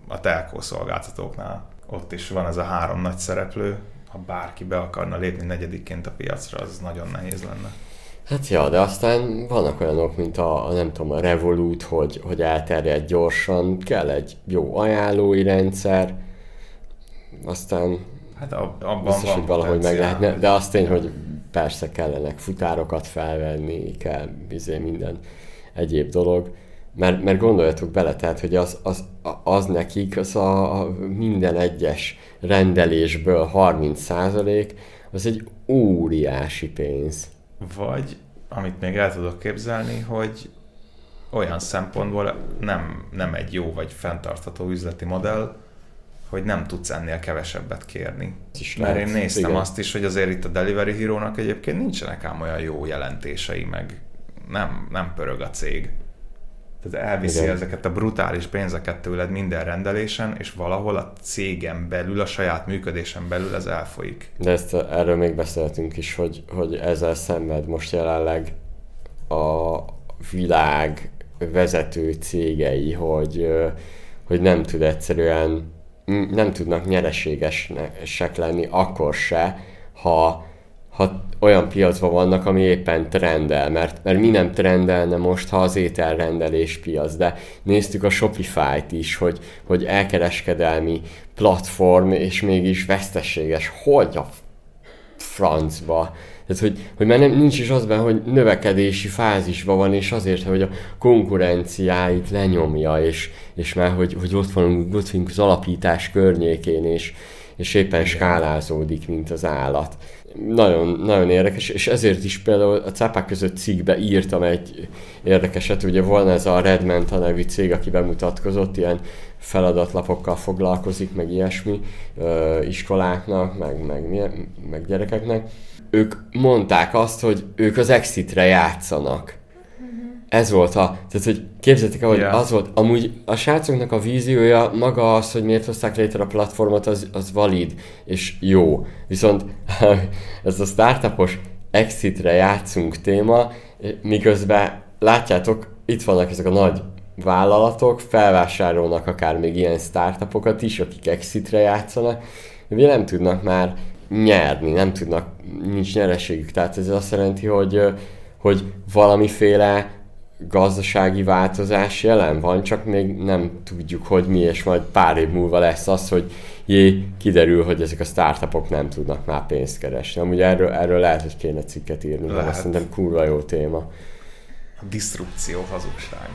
a telkó szolgáltatóknál. Ott is van ez a három nagy szereplő, ha bárki be akarna lépni negyedikként a piacra, az nagyon nehéz lenne. Hát ja, de aztán vannak olyanok, mint a, a nem tudom, a Revolut, hogy, hogy elterjed gyorsan, kell egy jó ajánlói rendszer, aztán hát abban biztos, van hogy valahogy meg lehetne, de azt tény, hogy persze kellenek futárokat felvenni, kell bizé minden egyéb dolog, mert, mert gondoljatok bele, tehát, hogy az, az, az nekik az a, a minden egyes rendelésből 30 százalék, az egy óriási pénz. Vagy, amit még el tudok képzelni, hogy olyan szempontból nem, nem egy jó vagy fenntartható üzleti modell, hogy nem tudsz ennél kevesebbet kérni. Is Mert lehet. én néztem Igen. azt is, hogy azért itt a Delivery Hero-nak egyébként nincsenek ám olyan jó jelentései, meg nem, nem pörög a cég. Tehát elviszi Igen. ezeket a brutális pénzeket tőled minden rendelésen, és valahol a cégen belül, a saját működésen belül ez elfolyik. De ezt erről még beszéltünk is, hogy, hogy ezzel szenved most jelenleg a világ vezető cégei, hogy, hogy nem tud egyszerűen nem tudnak nyereségesek lenni akkor se, ha ha olyan piacban vannak, ami éppen trendel, mert, mert mi nem trendelne most, ha az ételrendelés piac, de néztük a Shopify-t is, hogy, hogy elkereskedelmi platform, és mégis veszteséges. Hogy a francba? Tehát, hogy, hogy már nem, nincs is az benne, hogy növekedési fázisban van, és azért, hogy a konkurenciáit lenyomja, és, és már, hogy, hogy ott vagyunk, ott vagyunk az alapítás környékén, és, és éppen skálázódik, mint az állat nagyon, nagyon érdekes, és ezért is például a cápák között cikkbe írtam egy érdekeset, ugye volna ez a Redmenta nevű cég, aki bemutatkozott, ilyen feladatlapokkal foglalkozik, meg ilyesmi, iskoláknak, meg, meg, meg gyerekeknek. Ők mondták azt, hogy ők az Exitre játszanak. Ez volt a, tehát hogy képzeljétek el, hogy Ja. az volt, amúgy a srácoknak a víziója, maga az, hogy miért hozták létre a platformot, az, az valid, és jó. Viszont *laughs* ez a startupos exitre játszunk téma, miközben látjátok, itt vannak ezek a nagy vállalatok, felvásárolnak akár még ilyen startupokat is, akik exitre játszanak, ugye nem tudnak már nyerni, nem tudnak, nincs nyereségük. Tehát ez azt jelenti, hogy, ö, hogy valamiféle gazdasági változás jelen van, csak még nem tudjuk, hogy mi, és majd pár év múlva lesz az, hogy jé, kiderül, hogy ezek a startupok nem tudnak már pénzt keresni. Amúgy erről, erről lehet, hogy kéne cikket írni, mert szerintem kurva jó téma. A disztrukció hazugság.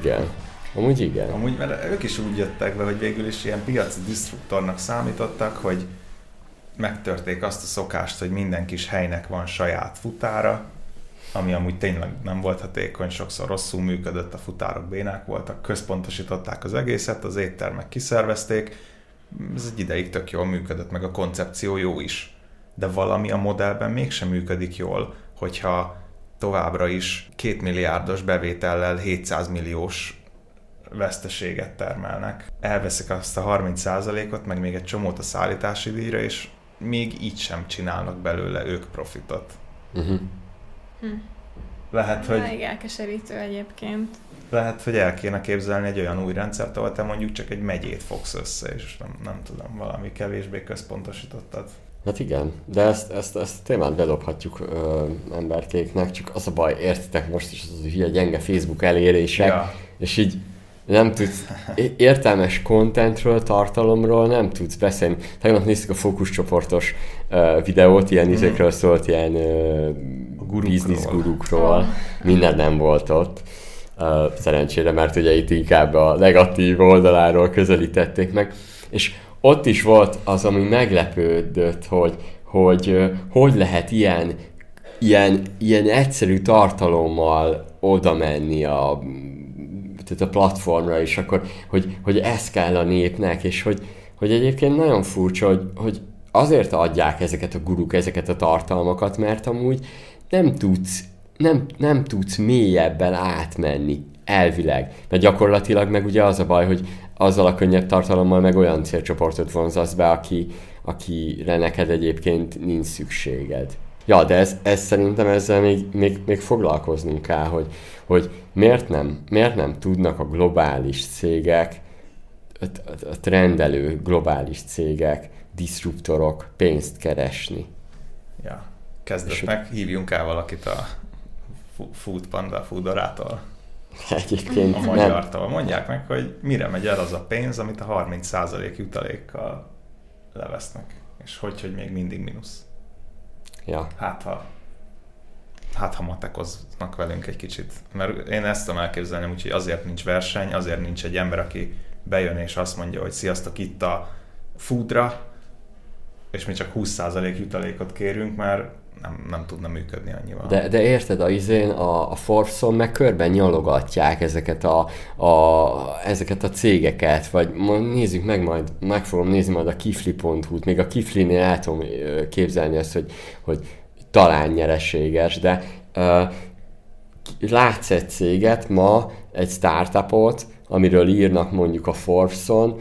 Igen. Amúgy igen. Amúgy, mert ők is úgy jöttek be, hogy végül is ilyen piaci disztruktornak számítottak, hogy megtörték azt a szokást, hogy minden kis helynek van saját futára, ami amúgy tényleg nem volt hatékony, sokszor rosszul működött, a futárok bénák voltak, központosították az egészet, az éttermek kiszervezték, ez egy ideig tök jól működött, meg a koncepció jó is. De valami a modellben mégsem működik jól, hogyha továbbra is két milliárdos bevétellel 700 milliós veszteséget termelnek. Elveszik azt a 30%-ot, meg még egy csomót a szállítási díjra, és még így sem csinálnak belőle ők profitot. Uh-huh. Lehet, hogy, Elég elkeserítő egyébként. lehet, hogy el kéne képzelni egy olyan új rendszert, ahol te mondjuk csak egy megyét fogsz össze, és nem, nem tudom, valami kevésbé központosítottat. Hát igen, de ezt, ezt, ezt témát bedobhatjuk ö, emberkéknek, csak az a baj, értitek most is az a hülye gyenge Facebook elérések, Ja. és így nem tudsz értelmes contentről, tartalomról nem tudsz beszélni. Tegnap néztük a fókuszcsoportos uh, videót, ilyen Mhm. izékről szólt, ilyen uh, gurukról. business gurukról. Oh. Minden nem volt ott. Uh, szerencsére, mert ugye itt inkább a negatív oldaláról közelítették meg. És ott is volt az, ami meglepődött, hogy hogy, hogy lehet ilyen, ilyen, ilyen egyszerű tartalommal oda menni a, tehát a platformra is, akkor, hogy, hogy ez kell a népnek, és hogy, hogy egyébként nagyon furcsa, hogy, hogy azért adják ezeket a guruk, ezeket a tartalmakat, mert amúgy nem tudsz, nem, nem tudsz mélyebben átmenni, elvileg. Mert gyakorlatilag meg ugye az a baj, hogy azzal a könnyebb tartalommal meg olyan célcsoportot vonzasz be, aki, akire neked egyébként nincs szükséged. Ja, de ez, ez szerintem ezzel még, még, még foglalkoznunk kell, hogy, hogy miért, nem, miért nem tudnak a globális cégek, a, trendelő globális cégek, diszruptorok pénzt keresni. Ja. Meg, hívjunk el valakit a Food Panda Foodorától, Egyébként a magyartól. Mondják meg, hogy mire megy el az a pénz, amit a 30% jutalékkal levesznek. És hogy, hogy még mindig mínusz. Ja. Hát ha, hát ha matekoznak velünk egy kicsit. Mert én ezt tudom elképzelni, úgyhogy azért nincs verseny, azért nincs egy ember, aki bejön és azt mondja, hogy sziasztok itt a foodra, és mi csak 20% jutalékot kérünk, mert nem, nem tudna működni annyival. De, de érted, a izén, a, a Forbes-on meg körben nyalogatják ezeket a, a, ezeket a cégeket, vagy nézzük meg majd, meg fogom nézni majd a kifli.hu-t, még a kiflinél el tudom képzelni azt, hogy, hogy talán nyereséges, de uh, látsz egy céget ma, egy startupot, amiről írnak mondjuk a Forbes-on,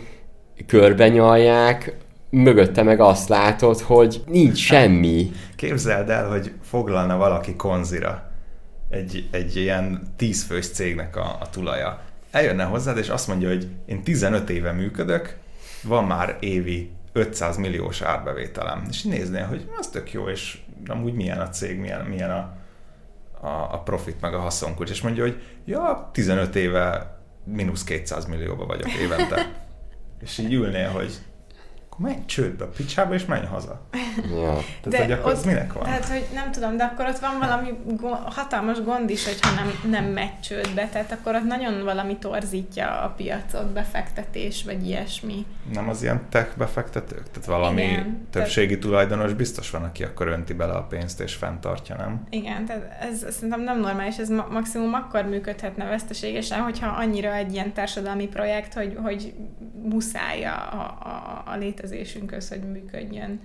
körbenyalják, mögötte meg azt látod, hogy nincs semmi. Képzeld el, hogy foglalna valaki konzira egy, egy ilyen 10 fős cégnek a, a tulaja. Eljönne hozzád, és azt mondja, hogy én 15 éve működök, van már évi 500 milliós árbevételem. És néznél, hogy az tök jó, és amúgy milyen a cég, milyen, milyen a, a, a profit, meg a haszonkulcs. És mondja, hogy ja, 15 éve mínusz 200 millióba vagyok évente. *laughs* és így ülnél, hogy menj csődbe, picsába, és menj haza. Ja. Tehát, de hogy akkor ott, minek van? Tehát, hogy nem tudom, de akkor ott van valami go- hatalmas gond is, hogyha nem, nem megy csődbe, tehát akkor ott nagyon valami torzítja a piacot, befektetés, vagy ilyesmi. Nem az ilyen tech befektetők? Tehát valami Igen, többségi tulajdonos biztos van, aki akkor önti bele a pénzt és fenntartja, nem? Igen, tehát ez ez szerintem nem normális, ez ma- maximum akkor működhetne veszteségesen, hogyha annyira egy ilyen társadalmi projekt, hogy, hogy muszáj a, a, a létezésünkhöz, hogy működjön.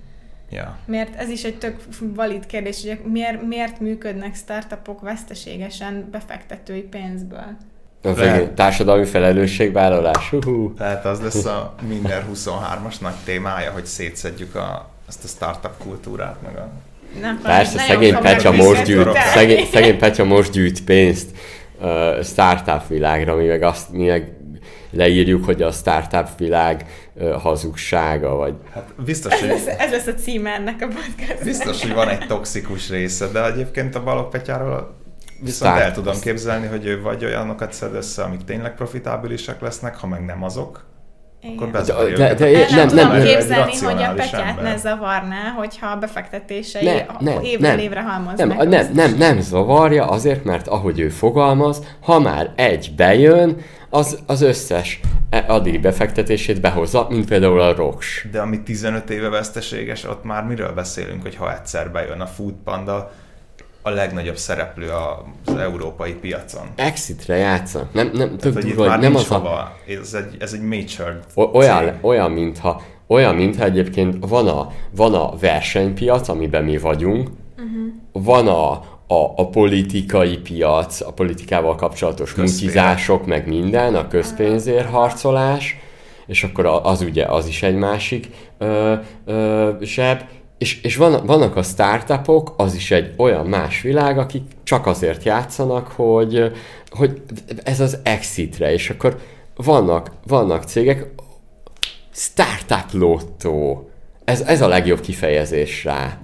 Ja. Miért, ez is egy tök valid kérdés, hogy miért, miért működnek startupok veszteségesen befektetői pénzből? Az egy társadalmi felelősségvállalás. Uhú. Tehát az lesz a minden 23-as nagy témája, hogy szétszedjük a, ezt a startup kultúrát, meg a... Nem, Persze, szegény Petya most gyűjt, szegény, szegény Petya most gyűjt pénzt uh, startup világra, mi meg azt mi meg leírjuk, hogy a startup világ hazugsága, vagy Hát biztos, Ez hogy, lesz, ez lesz a címe ennek a podcastnak. biztos, hogy van egy toxikus része, de egyébként a Balogh Petyáról viszont Start- el tudom képzelni, hogy ő vagy olyanokat szed össze, amik tényleg profitábilisek lesznek, ha meg nem azok, akkor De- őket. de- El nem, nem, tudom nem, képzelni, hogy a Petyát ne zavarná, hogyha a befektetései Ne, ne, évről nem. évre halmoznak. nem, nem, nem, nem zavarja, azért, mert ahogy ő fogalmaz, ha már egy bejön, az, az összes addigi befektetését behozza, mint például a ROKS. De ami 15 éve veszteséges, ott már miről beszélünk, hogy ha egyszer bejön a Food Panda, a legnagyobb szereplő az európai piacon. Exitre játszanak. Nem, nem, tök Tehát, durva, nem az a, hova. Ez egy, ez egy matured O- olyan, cég. olyan, mintha, olyan, mintha egyébként van a, van a versenypiac, amiben mi vagyunk, uh-huh. van a, a, a politikai piac, a politikával kapcsolatos Közféle. mutizások, meg minden, a közpénzért harcolás, és akkor a- az ugye az is egy másik ö, ö, zseb, és, és van, vannak a startupok, az is egy olyan más világ, akik csak azért játszanak, hogy, hogy ez az exitre, és akkor vannak, vannak cégek, startup lottó. Ez, ez a legjobb kifejezés rá.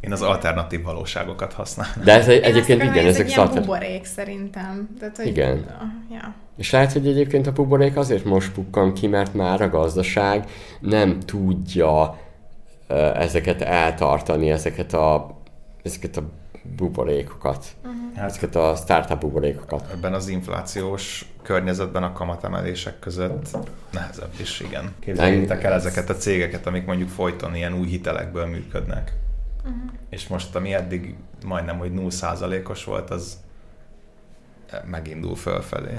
Én az alternatív valóságokat használom. De ez egy, egyébként igen, ez ezek egy ilyen startup. buborék szerintem. Tehát, hogy, Igen. Ja. És lehet, hogy egyébként a buborék azért most pukkan ki, mert már a gazdaság nem tudja ezeket eltartani, ezeket a, ezeket a buborékokat. Hát Ezeket a startup buborékokat. ebben az inflációs környezetben a kamatemelések között nehezebb is, igen. Képzeljétek el ezeket a cégeket, amik mondjuk folyton ilyen új hitelekből működnek. Uh-huh. És most, ami eddig majdnem, hogy 0%-os volt, az megindul fölfelé.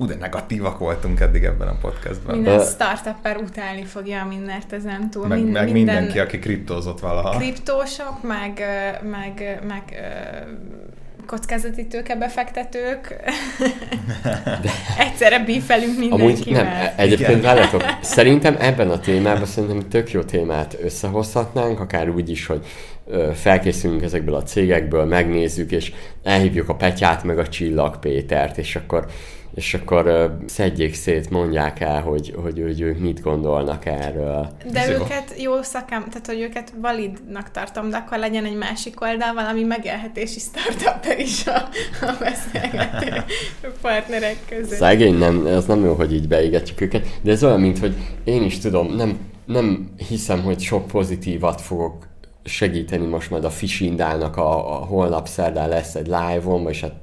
Ú, de negatívak voltunk eddig ebben a podcastben. Minden Ö- startupper utálni fogja a mindent ezen túl. meg, Min- meg minden mindenki, aki kriptózott valaha. kriptósok, meg, meg, meg kockázati tőkebefektetők. *laughs* Egyszerre bífelünk Amúgy mindenkivel. nem, e- egyébként várjatok, szerintem ebben a témában szerintem tök jó témát összehozhatnánk, akár úgy is, hogy felkészülünk ezekből a cégekből, megnézzük, és elhívjuk a Petyát meg a Csillag Pétert, és akkor és akkor szedjék szét, mondják el, hogy, hogy, hogy ők mit gondolnak erről. De Ez jó. őket jó szakám, tehát hogy őket validnak tartom, de akkor legyen egy másik oldal, valami megélhetési startup is a, a beszélgető partnerek között. Szegény, nem, az nem jó, hogy így beégetjük őket, de ez olyan, mint hogy én is tudom, nem, nem hiszem, hogy sok pozitívat fogok segíteni most majd a Fishindának a, a holnap szerdán lesz egy live-on, vagy hát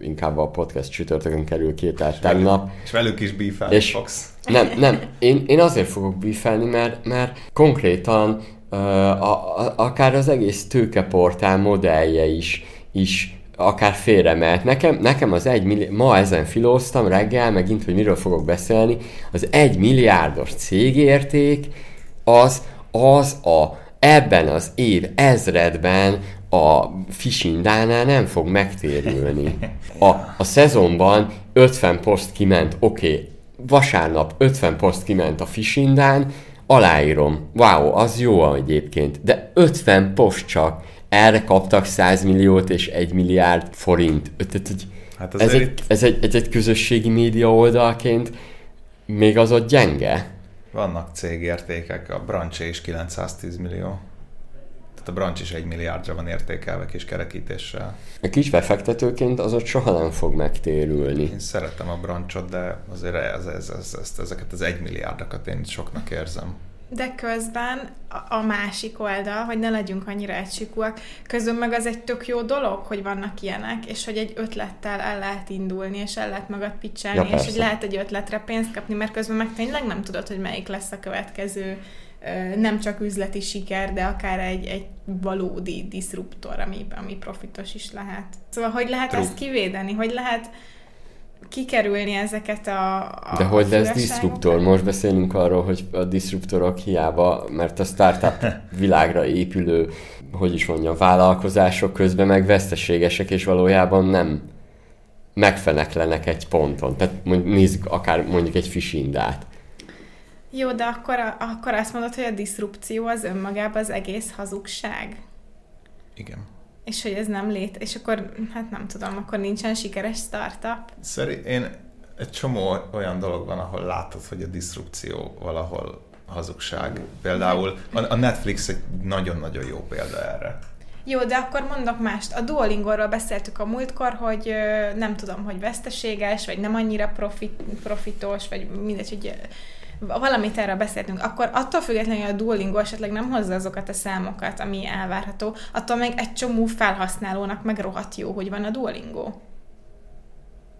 inkább a podcast csütörtökön kerül ki, tehát tegnap. És velük is bífelni És- fogsz. Nem, nem, én, én azért fogok bífelni, mert, mert konkrétan uh, a, a, akár az egész tőkeportál modellje is, is akár félremelt. Nekem, nekem az egy milli- ma ezen filóztam reggel, megint, hogy miről fogok beszélni, az egy milliárdos cégérték az, az a ebben az év ezredben a Fishindánál nem fog megtérülni. A, a szezonban 50 poszt kiment, oké, okay, vasárnap 50 poszt kiment a Fishindán, aláírom. Wow, az jó egyébként. De 50 poszt csak. Erre kaptak 100 milliót és 1 milliárd forint. Hát ez, azért egy, ez, egy, ez egy közösségi média oldalként még az ott gyenge. Vannak cégértékek, a Branché is 910 millió. Tehát a Branch is egy milliárdra van értékelve kis kerekítéssel. A kis befektetőként az ott soha nem fog megtérülni. Én szeretem a Branchot, de azért ez, ez, ez, ez, ezeket az egy milliárdokat én soknak érzem. De közben a- másik oldal, hogy ne legyünk annyira egysikúak, közben meg az egy tök jó dolog, hogy vannak ilyenek, és hogy egy ötlettel el lehet indulni, és el lehet magad picselni, Ja, és hogy lehet egy ötletre pénzt kapni, mert közben meg tényleg nem tudod, hogy melyik lesz a következő nem csak üzleti siker, de akár egy, egy valódi diszruptor, ami, ami profitos is lehet. Szóval hogy lehet True. ezt kivédeni? Hogy lehet kikerülni ezeket a, a De hogy lesz disruptor? Most beszélünk arról, hogy a disruptorok hiába, mert a startup *laughs* világra épülő, hogy is mondjam, vállalkozások közben meg veszteségesek, és valójában nem megfeneklenek egy ponton. Tehát mondjuk, nézzük akár mondjuk egy fisindát. Jó, de akkor, akkor azt mondod, hogy a diszrupció az önmagában az egész hazugság. Igen. És hogy ez nem lét, és akkor, hát nem tudom, akkor nincsen sikeres startup. Szerint én egy csomó olyan dolog van, ahol látod, hogy a diszrupció valahol hazugság. Például a Netflix egy nagyon-nagyon jó példa erre. Jó, de akkor mondok mást. A Duolingorról beszéltük a múltkor, hogy ö, nem tudom, hogy veszteséges, vagy nem annyira profit, profitos, vagy mindegy, hogy valamit erről beszéltünk, akkor attól függetlenül, hogy a Duolingo esetleg nem hozza azokat a számokat, ami elvárható, attól meg egy csomó felhasználónak meg rohadt jó, hogy van a Duolingo.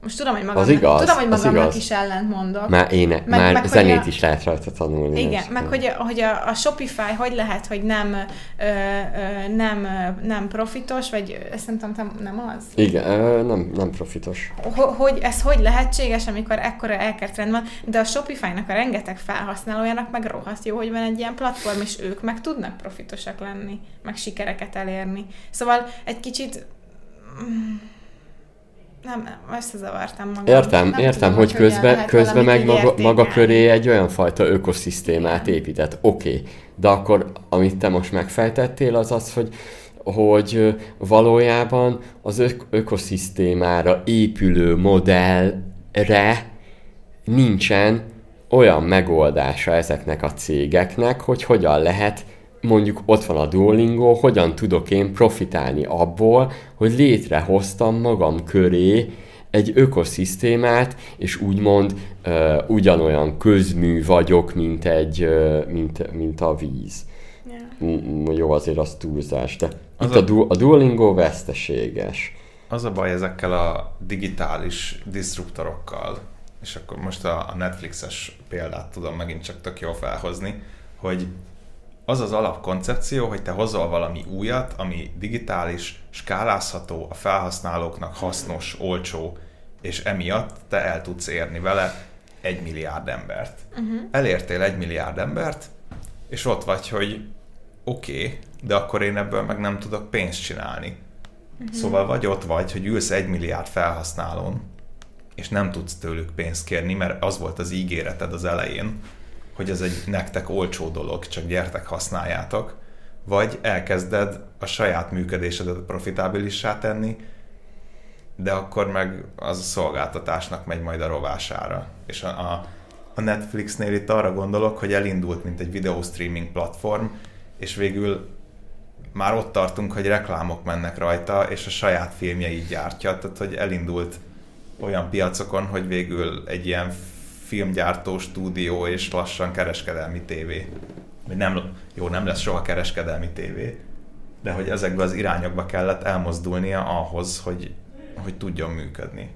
Most tudom, hogy magamnak, igaz, tudom, hogy az magamnak igaz. is ellent mondok. Már, éne, Meg- már meg, zenét a- is lehet rajta tanulni. Igen, meg hogy, a- hogy a, a Shopify hogy lehet, hogy nem, ö, ö, nem, nem profitos, vagy ezt nem tudom, nem- az? Igen, ö, nem, nem profitos. Ho- hogy ez hogy lehetséges, amikor ekkora elkert rend van, de a Shopify-nak a rengeteg felhasználójának meg rohadt jó, hogy van egy ilyen platform, és ők meg tudnak profitosak lenni, meg sikereket elérni. Szóval egy kicsit mm, nem, nem, összezavartam magam. Értem, nem értem, tudom, hogy közben, lehet közben meg maga, maga köré egy olyan fajta ökoszisztémát épített. Oké, okay. de akkor amit te most megfejtettél, az az, hogy hogy valójában az ök- ökoszisztémára épülő modellre nincsen olyan megoldása ezeknek a cégeknek, hogy hogyan lehet, mondjuk ott van a Duolingo, hogyan tudok én profitálni abból, hogy létrehoztam magam köré egy ökoszisztémát, és úgymond uh, ugyanolyan közmű vagyok, mint, egy, uh, mint, mint a víz. Ja. Mm, Jó, azért az túlzás, de Az itt a- a, du- a Duolingo veszteséges. Az a baj ezekkel a digitális disruptorokkal, és akkor most a a Netflixes példát tudom megint csak tök jól felhozni, hogy az az alapkoncepció, hogy te hozol valami újat, ami digitális, skálázható, a felhasználóknak hasznos, olcsó, és emiatt te el tudsz érni vele egy milliárd embert. Uh-huh. Elértél egy milliárd embert, és ott vagy, hogy oké, okay, de akkor én ebből meg nem tudok pénzt csinálni. Uh-huh. Szóval vagy ott vagy, hogy ülsz egy milliárd felhasználón, és nem tudsz tőlük pénzt kérni, mert az volt az ígéreted az elején, hogy ez egy nektek olcsó dolog, csak gyertek, használjátok, vagy elkezded a saját működésedet profitábilissá tenni, de akkor meg az a szolgáltatásnak megy majd a rovására. És a, a, a Netflixnél itt arra gondolok, hogy elindult, mint egy videó streaming platform, és végül már ott tartunk, hogy reklámok mennek rajta, és a saját filmjeit gyártja, tehát hogy elindult olyan piacokon, hogy végül egy ilyen filmgyártó stúdió és lassan kereskedelmi tévé. Vagy nem, jó, nem lesz soha kereskedelmi tévé, de hogy ezekbe az irányokba kellett elmozdulnia ahhoz, hogy, hogy tudjon működni.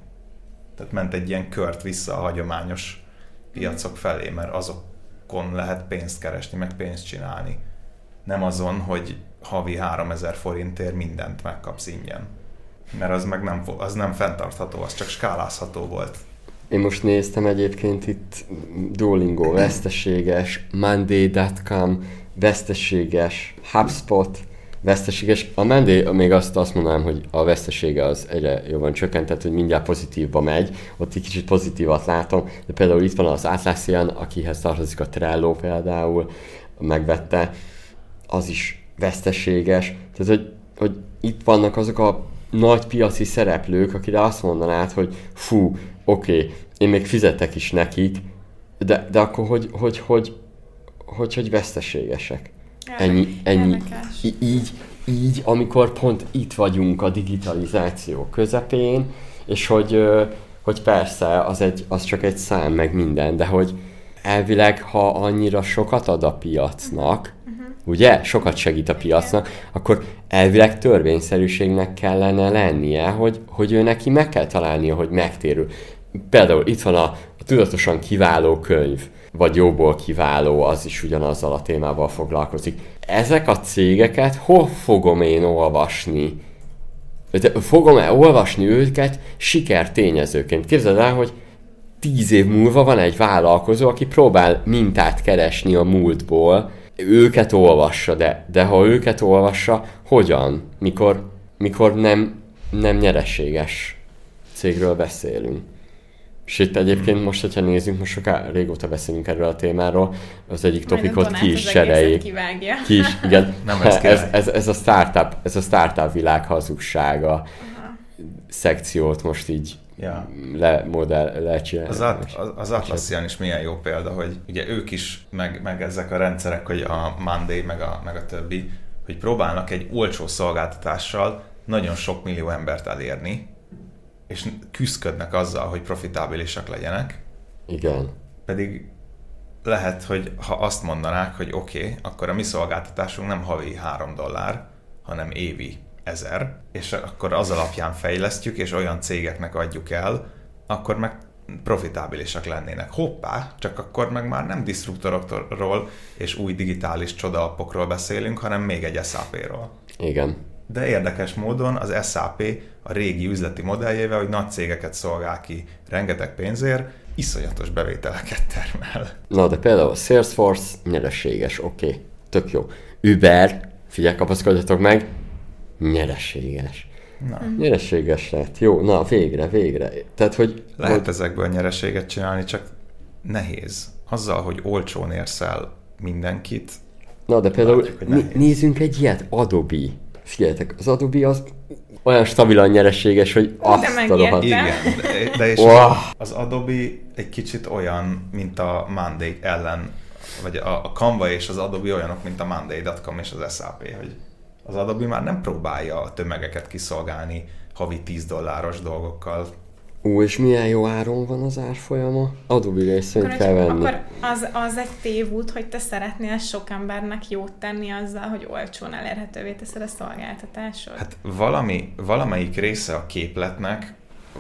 Tehát ment egy ilyen kört vissza a hagyományos piacok felé, mert azokon lehet pénzt keresni, meg pénzt csinálni. Nem azon, hogy havi 3000 forintért mindent megkapsz ingyen. Mert az meg nem, az nem fenntartható, az csak skálázható volt. Én most néztem egyébként itt Duolingo *clears throat* veszteséges, Monday.com veszteséges, HubSpot veszteséges. A Monday még azt, azt mondanám, hogy a vesztesége az egyre jobban csökkent, tehát hogy mindjárt pozitívba megy, ott egy kicsit pozitívat látom, de például itt van az Atlassian, akihez tartozik a Trello például, megvette, az is veszteséges. Tehát, hogy, hogy itt vannak azok a nagy piaci szereplők, akire azt mondanád, hogy fú, oké, okay, én még fizetek is nekik, de, de akkor hogy, hogy, hogy, hogy, hogy veszteségesek. Ennyi, ennyi. Így, így, amikor pont itt vagyunk a digitalizáció közepén, és hogy, hogy persze, az, egy, az csak egy szám, meg minden, de hogy elvileg, ha annyira sokat ad a piacnak, ugye, sokat segít a piacnak, akkor elvileg törvényszerűségnek kellene lennie, hogy, hogy ő neki meg kell találnia, hogy megtérül. Például itt van a, a tudatosan kiváló könyv, vagy jóból kiváló, az is ugyanazzal a témával foglalkozik. Ezek a cégeket hol fogom én olvasni? de fogom el olvasni őket sikertényezőként. Képzeld el, hogy tíz év múlva van egy vállalkozó, aki próbál mintát keresni a múltból, őket olvassa, de, de ha őket olvassa, hogyan? Mikor, mikor nem, nem nyereséges cégről beszélünk. És itt egyébként most, hogyha nézzünk, most soká, régóta beszélünk erről a témáról, az egyik topikot ki is sereljék. Ki is, igen. Nem ez, ez, ez, ez, a startup, ez a startup világ hazugsága Aha. szekciót most így ja. le, modell, lecsinálni. Az, at, az, az Atlassian is milyen jó példa, hogy ugye ők is, meg, meg ezek a rendszerek, hogy a Monday, meg a, meg a többi, hogy próbálnak egy olcsó szolgáltatással nagyon sok millió embert elérni, és küzdködnek azzal, hogy profitábilisak legyenek. Igen. Pedig lehet, hogy ha azt mondanák, hogy oké, okay, akkor a mi szolgáltatásunk nem havi 3 dollár, hanem évi ezer, és akkor az alapján fejlesztjük, és olyan cégeknek adjuk el, akkor meg profitábilisak lennének. Hoppá, csak akkor meg már nem disruptorokról és új digitális csodalapokról beszélünk, hanem még egy SAP-ról. Igen. De érdekes módon az SAP a régi üzleti modelljével, hogy nagy cégeket szolgál ki rengeteg pénzért, iszonyatos bevételeket termel. Na, de például a Salesforce nyereséges, oké, okay, tök jó. Uber, figyelj, kapaszkodjatok meg, nyereséges. Na. Nyereséges lett. Jó, na végre, végre. Tehát, hogy... Lehet hogy... ezekből nyereséget csinálni, csak nehéz. Azzal, hogy olcsón érsz el mindenkit. Na, de például látjuk, nézzünk egy ilyet, Adobe. Figyeljetek, az Adobe az olyan stabilan nyereséges, hogy azt a rohadt. Igen, de, de és wow. az Adobe egy kicsit olyan, mint a Monday ellen, vagy a, a Canva és az Adobe olyanok, mint a Monday.com és az SAP, hogy az Adobe már nem próbálja a tömegeket kiszolgálni havi 10 dolláros dolgokkal. Ú, és milyen jó áron van az árfolyama? Adobe-re is szerint kell venni. Akkor az, az egy tévút, hogy te szeretnél sok embernek jót tenni azzal, hogy olcsón elérhetővé teszed a szolgáltatásod. Hát valami, valamelyik része a képletnek,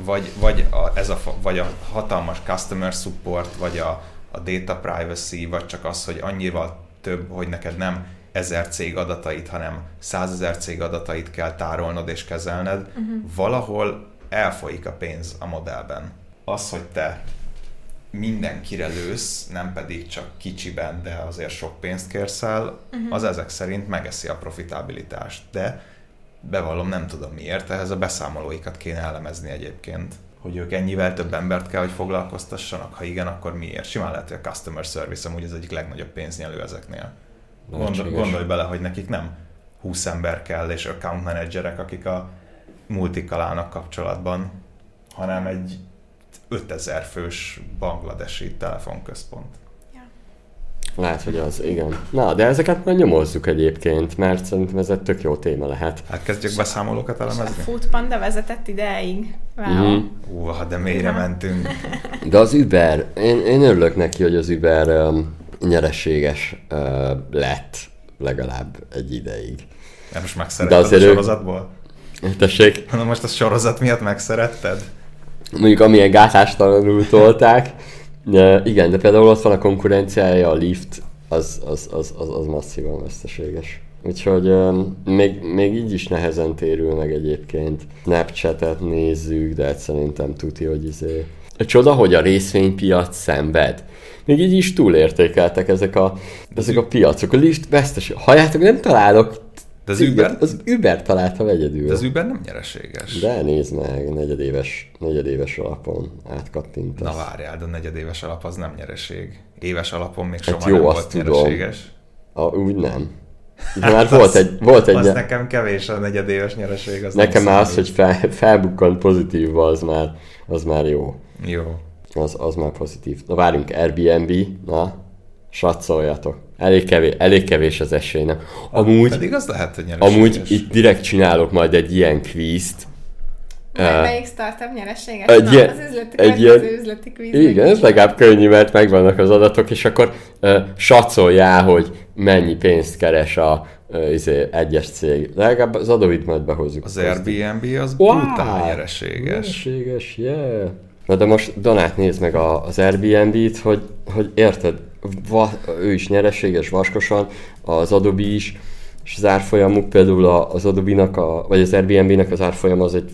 vagy, vagy, a, ez a, vagy a hatalmas customer support, vagy a, a data privacy, vagy csak az, hogy annyival több, hogy neked nem ezer cég adatait, hanem százezer cég adatait kell tárolnod és kezelned, uh-huh. valahol elfolyik a pénz a modellben. Az, hogy te mindenkire lősz, nem pedig csak kicsiben, de azért sok pénzt kérsz el, uh-huh. az ezek szerint megeszi a profitabilitást. De bevallom, nem tudom miért, ehhez a beszámolóikat kéne elemezni egyébként hogy ők ennyivel több embert kell, hogy foglalkoztassanak, ha igen, akkor miért? Simán lehet, hogy a customer service amúgy az egyik legnagyobb pénznyelő ezeknél. Gondol, gondolj bele, hogy nekik nem 20 ember kell, és account managerek, akik a multikkal állnak kapcsolatban, hanem egy 5000 fős bangladesi telefonközpont. Lehet, hogy az, igen. Na, de ezeket majd nyomozzuk egyébként, mert szerintem ez egy tök jó téma lehet. Hát kezdjük beszámolókat elemezni? A Food Panda vezetett ideig. Wow. Mm-hmm. Uh, de mélyre mentünk. *laughs* De az Uber, én, én örülök neki, hogy az Uber um, nyereséges uh, lett legalább egy ideig. De most megszeretted a sorozatból? *laughs* Tessék? Na most a sorozat miatt megszeretted? Mondjuk amilyen gátástalanul tolták. De, igen, de például ott van a konkurenciája, a Lift, az, az, az, az, az masszívan veszteséges. Úgyhogy um, még, még így is nehezen térül meg egyébként. Snapchat-et nézzük, de szerintem tuti, hogy izé... A csoda, hogy a részvénypiac szenved még így is túlértékeltek ezek a, ezek a piacok. A lift vesztes. Halljátok, nem találok de az Uber? Az Uber találta egyedül. De az Uber nem nyereséges. De nézd meg, negyedéves, negyedéves alapon átkattintasz. Na várjál, de negyedéves alap az nem nyereség. Éves alapon még soha hát jó, nem volt tudom. nyereséges. A, úgy nem. De már volt egy... Volt egy *laughs* az nekem kevés a negyedéves nyereség. Az nekem már az, hogy fel, felbukkant pozitívba, az már, az már jó. Jó. Az, az már pozitív. Na várjunk, Airbnb, na, satszoljatok. Elég kevés, elég kevés az esély, nem? Amúgy, Pedig az lehet, hogy Amúgy itt direkt csinálok majd egy ilyen kvízt. Uh, melyik startup nyereséges? Egy Na, az üzleti egy ilyen, az üzleti kvíz. Igen, ez legalább könnyű, mert megvannak az adatok, és akkor uh, satszolják, hogy mennyi pénzt keres a uh, izé, egyes cég. Legalább az adóit majd behozzuk. Az Airbnb az wow, brutál nyereséges. Nyereséges, yeah. Na de most Donát nézd meg a, az Airbnb-t, hogy, hogy érted, va, ő is nyereséges vaskosan, az Adobe is, és az árfolyamuk például az Adobe-nak, a, vagy az Airbnb-nek az árfolyam az egy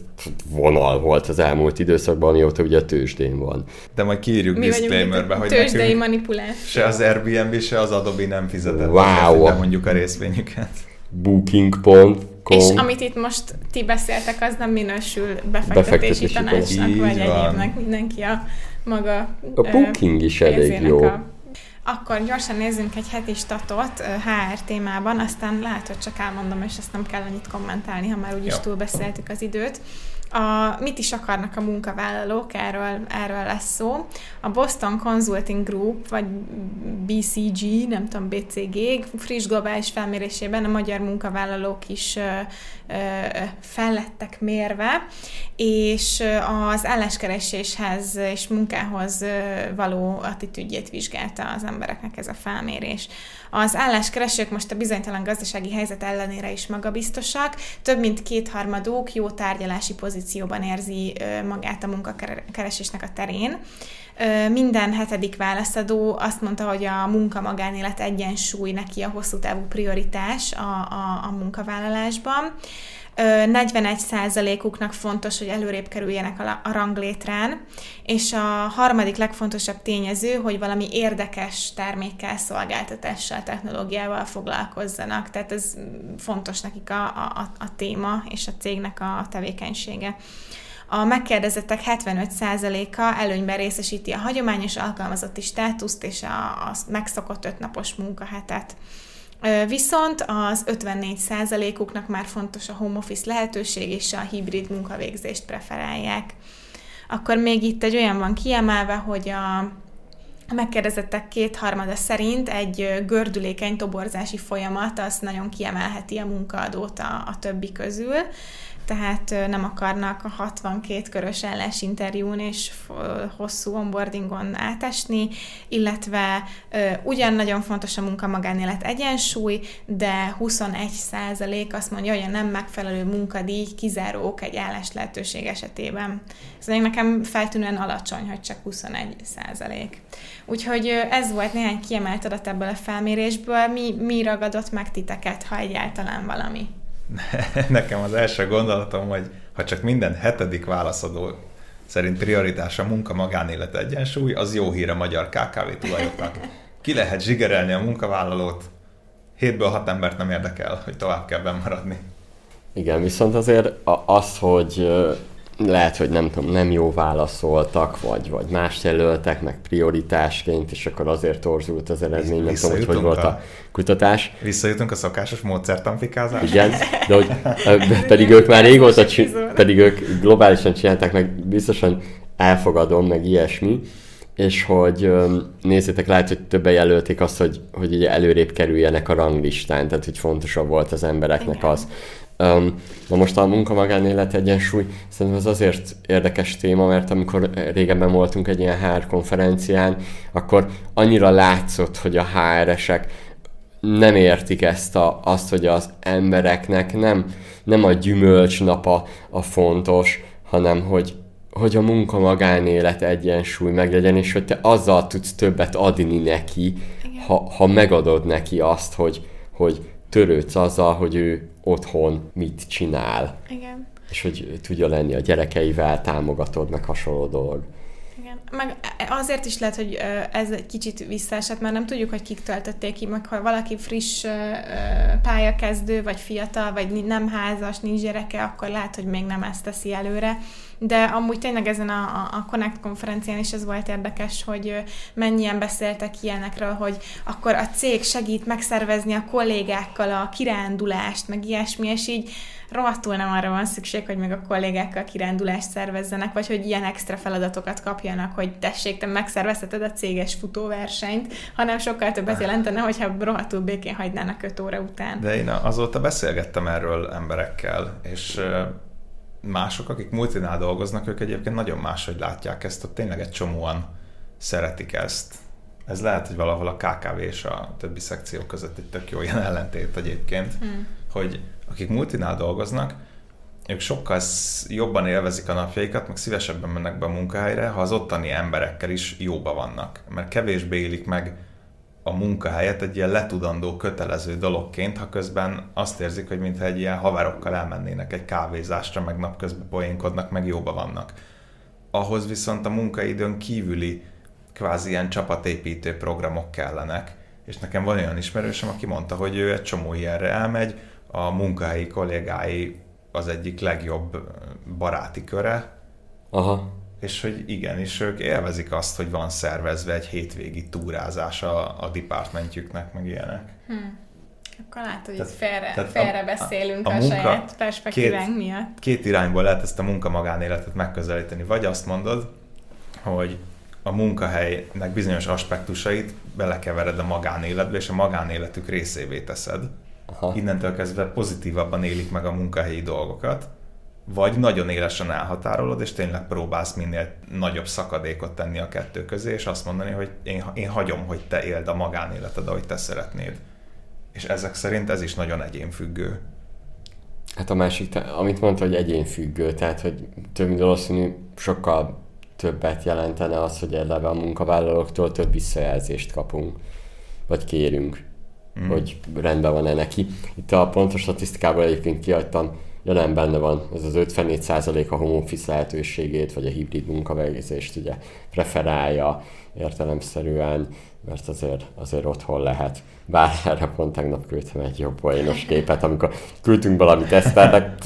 vonal volt az elmúlt időszakban, amióta ugye a tőzsdén van. De majd kiírjuk Mi disclaimerbe, hogy tőzsdei manipulás. Se az Airbnb, se az Adobe nem fizetett. Wow. Nem mondjuk a részvényüket. Booking.com És amit itt most ti beszéltek, az nem minősül befektetési, befektetési tanácsnak, vagy egyébnek. Mindenki a maga A booking is elég jó. A akkor gyorsan nézzünk egy heti statot HR témában, aztán lehet, hogy csak elmondom, és ezt nem kell annyit kommentálni, ha már úgyis túlbeszéltük az időt. A, mit is akarnak a munkavállalók, erről, erről lesz szó. A Boston Consulting Group, vagy BCG, nem tudom, BCG, friss globális felmérésében a magyar munkavállalók is fellettek mérve, és az álláskereséshez és munkához való attitűdjét vizsgálta az embereknek ez a felmérés. Az álláskeresők most a bizonytalan gazdasági helyzet ellenére is magabiztosak, több mint kétharmaduk jó tárgyalási pozícióban érzi magát a munkakeresésnek a terén. Minden hetedik válaszadó azt mondta, hogy a munka-magánélet egyensúly neki a hosszú távú prioritás a, a, a munkavállalásban. 41%-uknak fontos, hogy előrébb kerüljenek a ranglétrán, és a harmadik legfontosabb tényező, hogy valami érdekes termékkel, szolgáltatással, technológiával foglalkozzanak. Tehát ez fontos nekik a, a, a téma és a cégnek a tevékenysége. A megkérdezettek 75%-a előnyben részesíti a hagyományos alkalmazotti státuszt és a, a megszokott ötnapos munkahetet. Viszont az 54%-uknak már fontos a home office lehetőség, és a hibrid munkavégzést preferálják. Akkor még itt egy olyan van kiemelve, hogy a, a megkérdezettek kétharmada szerint egy gördülékeny toborzási folyamat az nagyon kiemelheti a munkaadót a, a többi közül, tehát nem akarnak a 62 körös állásinterjún és hosszú onboardingon átesni, illetve ugyan nagyon fontos a munka-magánélet egyensúly, de 21 százalék azt mondja, hogy a nem megfelelő munkadíj kizárók egy állás lehetőség esetében. Ez még nekem feltűnően alacsony, hogy csak 21 százalék. Úgyhogy ez volt néhány kiemelt adat ebből a felmérésből. Mi, mi ragadott meg titeket, ha egyáltalán valami? *laughs* nekem az első gondolatom, hogy ha csak minden hetedik válaszadó szerint prioritás a munka-magánélet egyensúly, az jó hír a magyar KKV tulajoknak. Ki lehet zsigerelni a munkavállalót, hétből hat embert nem érdekel, hogy tovább kell maradni. Igen, viszont azért az, hogy lehet, hogy nem tudom, nem jó válaszoltak, vagy, vagy más jelöltek, meg prioritásként, és akkor azért torzult az eredmény, nem tudom, hogy hogy volt a kutatás. Visszajutunk a szokásos módszertanfikázásra. Igen, de hogy *laughs* pedig ők már régóta, pedig ők globálisan csinálták, meg biztosan elfogadom, meg ilyesmi, és hogy nézzétek, lehet, hogy többen jelölték azt, hogy, hogy ugye előrébb kerüljenek a ranglistán, tehát hogy fontosabb volt az embereknek Igen. az, na most a munka-magánélet egyensúly szerintem az azért érdekes téma, mert amikor régebben voltunk egy ilyen HR konferencián, akkor annyira látszott, hogy a HR-esek nem értik ezt a, azt, hogy az embereknek nem, nem a gyümölcsnapa a fontos, hanem hogy, hogy a munka-magánélet egyensúly meglegyen, és hogy te azzal tudsz többet adni neki, ha, ha megadod neki azt, hogy, hogy törődsz azzal, hogy ő otthon mit csinál. Igen. És hogy tudja lenni a gyerekeivel, támogatod, meg hasonló dolog. Meg azért is lehet, hogy ez egy kicsit visszaesett, mert nem tudjuk, hogy kik töltötték ki, meg ha valaki friss pályakezdő, vagy fiatal, vagy nem házas, nincs gyereke, akkor lehet, hogy még nem ezt teszi előre. De amúgy tényleg ezen a, a Connect konferencián is ez volt érdekes, hogy mennyien beszéltek ilyenekről, hogy akkor a cég segít megszervezni a kollégákkal a kirándulást, meg ilyesmi, és így rohadtul nem arra van szükség, hogy meg a kollégákkal kirándulást szervezzenek, vagy hogy ilyen extra feladatokat kapjanak, hogy tessék, te megszervezheted a céges futóversenyt, hanem sokkal többet jelentene, hogyha rohadtul békén hagynának 5 óra után. De én azóta beszélgettem erről emberekkel, és mások, akik multinál dolgoznak, ők egyébként nagyon máshogy látják ezt, ott tényleg egy csomóan szeretik ezt. Ez lehet, hogy valahol a KKV és a többi szekció között egy tök jó ilyen ellentét egyébként, hmm. hogy akik multinál dolgoznak, ők sokkal jobban élvezik a napjaikat, meg szívesebben mennek be a munkahelyre, ha az ottani emberekkel is jóba vannak. Mert kevésbé élik meg a munkahelyet egy ilyen letudandó, kötelező dologként, ha közben azt érzik, hogy mintha egy ilyen haverokkal elmennének egy kávézásra, meg napközben poénkodnak, meg jóba vannak. Ahhoz viszont a munkaidőn kívüli kvázi ilyen csapatépítő programok kellenek, és nekem van olyan ismerősöm, aki mondta, hogy ő egy csomó ilyenre elmegy, a munkahelyi kollégái az egyik legjobb baráti köre, Aha. és hogy igenis ők élvezik azt, hogy van szervezve egy hétvégi túrázás a, a departmentjüknek, meg ilyenek. Hm. Akkor látod, hogy Tehát- félre, tehát a- félre beszélünk a, a a munka- saját perspektívánk két- miatt. Két irányból lehet ezt a munka-magánéletet megközelíteni. Vagy azt mondod, hogy a munkahelynek bizonyos aspektusait belekevered a magánéletbe, és a magánéletük részévé teszed. Aha. Innentől kezdve pozitívabban élik meg a munkahelyi dolgokat, vagy nagyon élesen elhatárolod, és tényleg próbálsz minél nagyobb szakadékot tenni a kettő közé, és azt mondani, hogy én, én hagyom, hogy te éld a magánéleted, ahogy te szeretnéd. És ezek szerint ez is nagyon egyénfüggő. Hát a másik, amit mondta, hogy egyénfüggő, tehát hogy több mint valószínű sokkal többet jelentene az, hogy eleve a munkavállalóktól több visszajelzést kapunk, vagy kérünk, Mm. hogy rendben van-e neki. Itt a pontos statisztikából egyébként kiadtam, jelen benne van ez az 54% a home office lehetőségét, vagy a hibrid munkavégzést ugye preferálja értelemszerűen, mert azért, azért otthon lehet. Bár erre pont tegnap küldtem egy jobb poénos képet, amikor küldtünk valamit tesztelnek,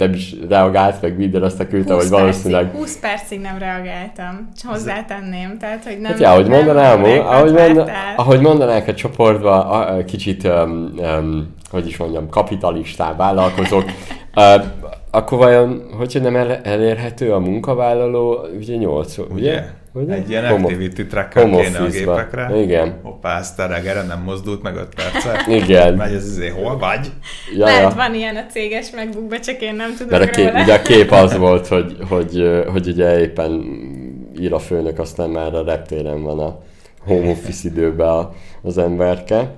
nem is reagált, meg minden azt a küldte, 20 hogy valószínűleg percig, 20 percig nem reagáltam, csak hozzátenném, tehát hogy nem... Hát ja, ahogy nem mondanám, ahogy, mondan, ahogy mondanák a csoportba, a, a kicsit, um, um, hogy is mondjam, kapitalistább vállalkozók, *laughs* uh, akkor vajon, hogyha nem el, elérhető a munkavállaló, ugye 8 ugye? Ugye? Egy ilyen Home- activity tracker kéne a gépekre. Igen. Hoppá, ezt a reggelre nem mozdult meg 5 percet. *laughs* Igen. Megy ez izé, hol vagy? Ja, Lehet, van ilyen a céges megbukba, csak én nem tudok Mert a kép, ugye a kép az volt, hogy, hogy, hogy ugye éppen ír a főnök, aztán már a reptéren van a home office időben az emberke.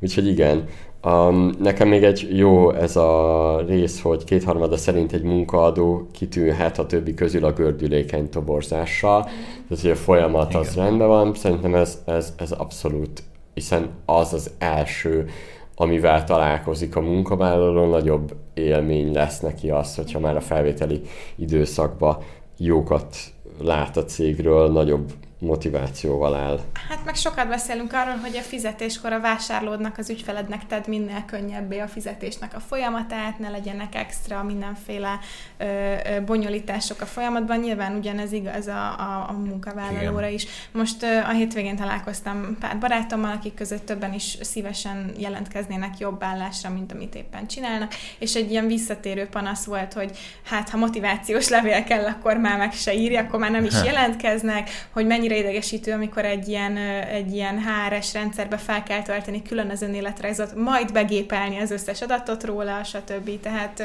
Úgyhogy igen. Um, nekem még egy jó ez a rész, hogy kétharmada szerint egy munkaadó kitűnhet a többi közül a gördülékeny toborzással. Tehát, hogy a folyamat az Igen. rendben van. Szerintem ez, ez, ez abszolút, hiszen az az első, amivel találkozik a munkavállaló, nagyobb élmény lesz neki az, hogyha már a felvételi időszakban jókat lát a cégről, nagyobb motivációval áll. Hát meg sokat beszélünk arról, hogy a fizetéskor a vásárlódnak, az ügyfelednek tedd minél könnyebbé a fizetésnek a folyamatát, ne legyenek extra mindenféle ö, ö, bonyolítások a folyamatban. Nyilván ugyanez igaz a, a, a munkavállalóra Igen. is. Most ö, a hétvégén találkoztam pár barátommal, akik között többen is szívesen jelentkeznének jobb állásra, mint amit éppen csinálnak, és egy ilyen visszatérő panasz volt, hogy hát ha motivációs levél kell, akkor már meg se írja, akkor már nem is jelentkeznek, hogy mennyire idegesítő, amikor egy ilyen, egy ilyen HRS rendszerbe fel kell tölteni külön az önéletrajzot, majd begépelni az összes adatot róla, stb. Tehát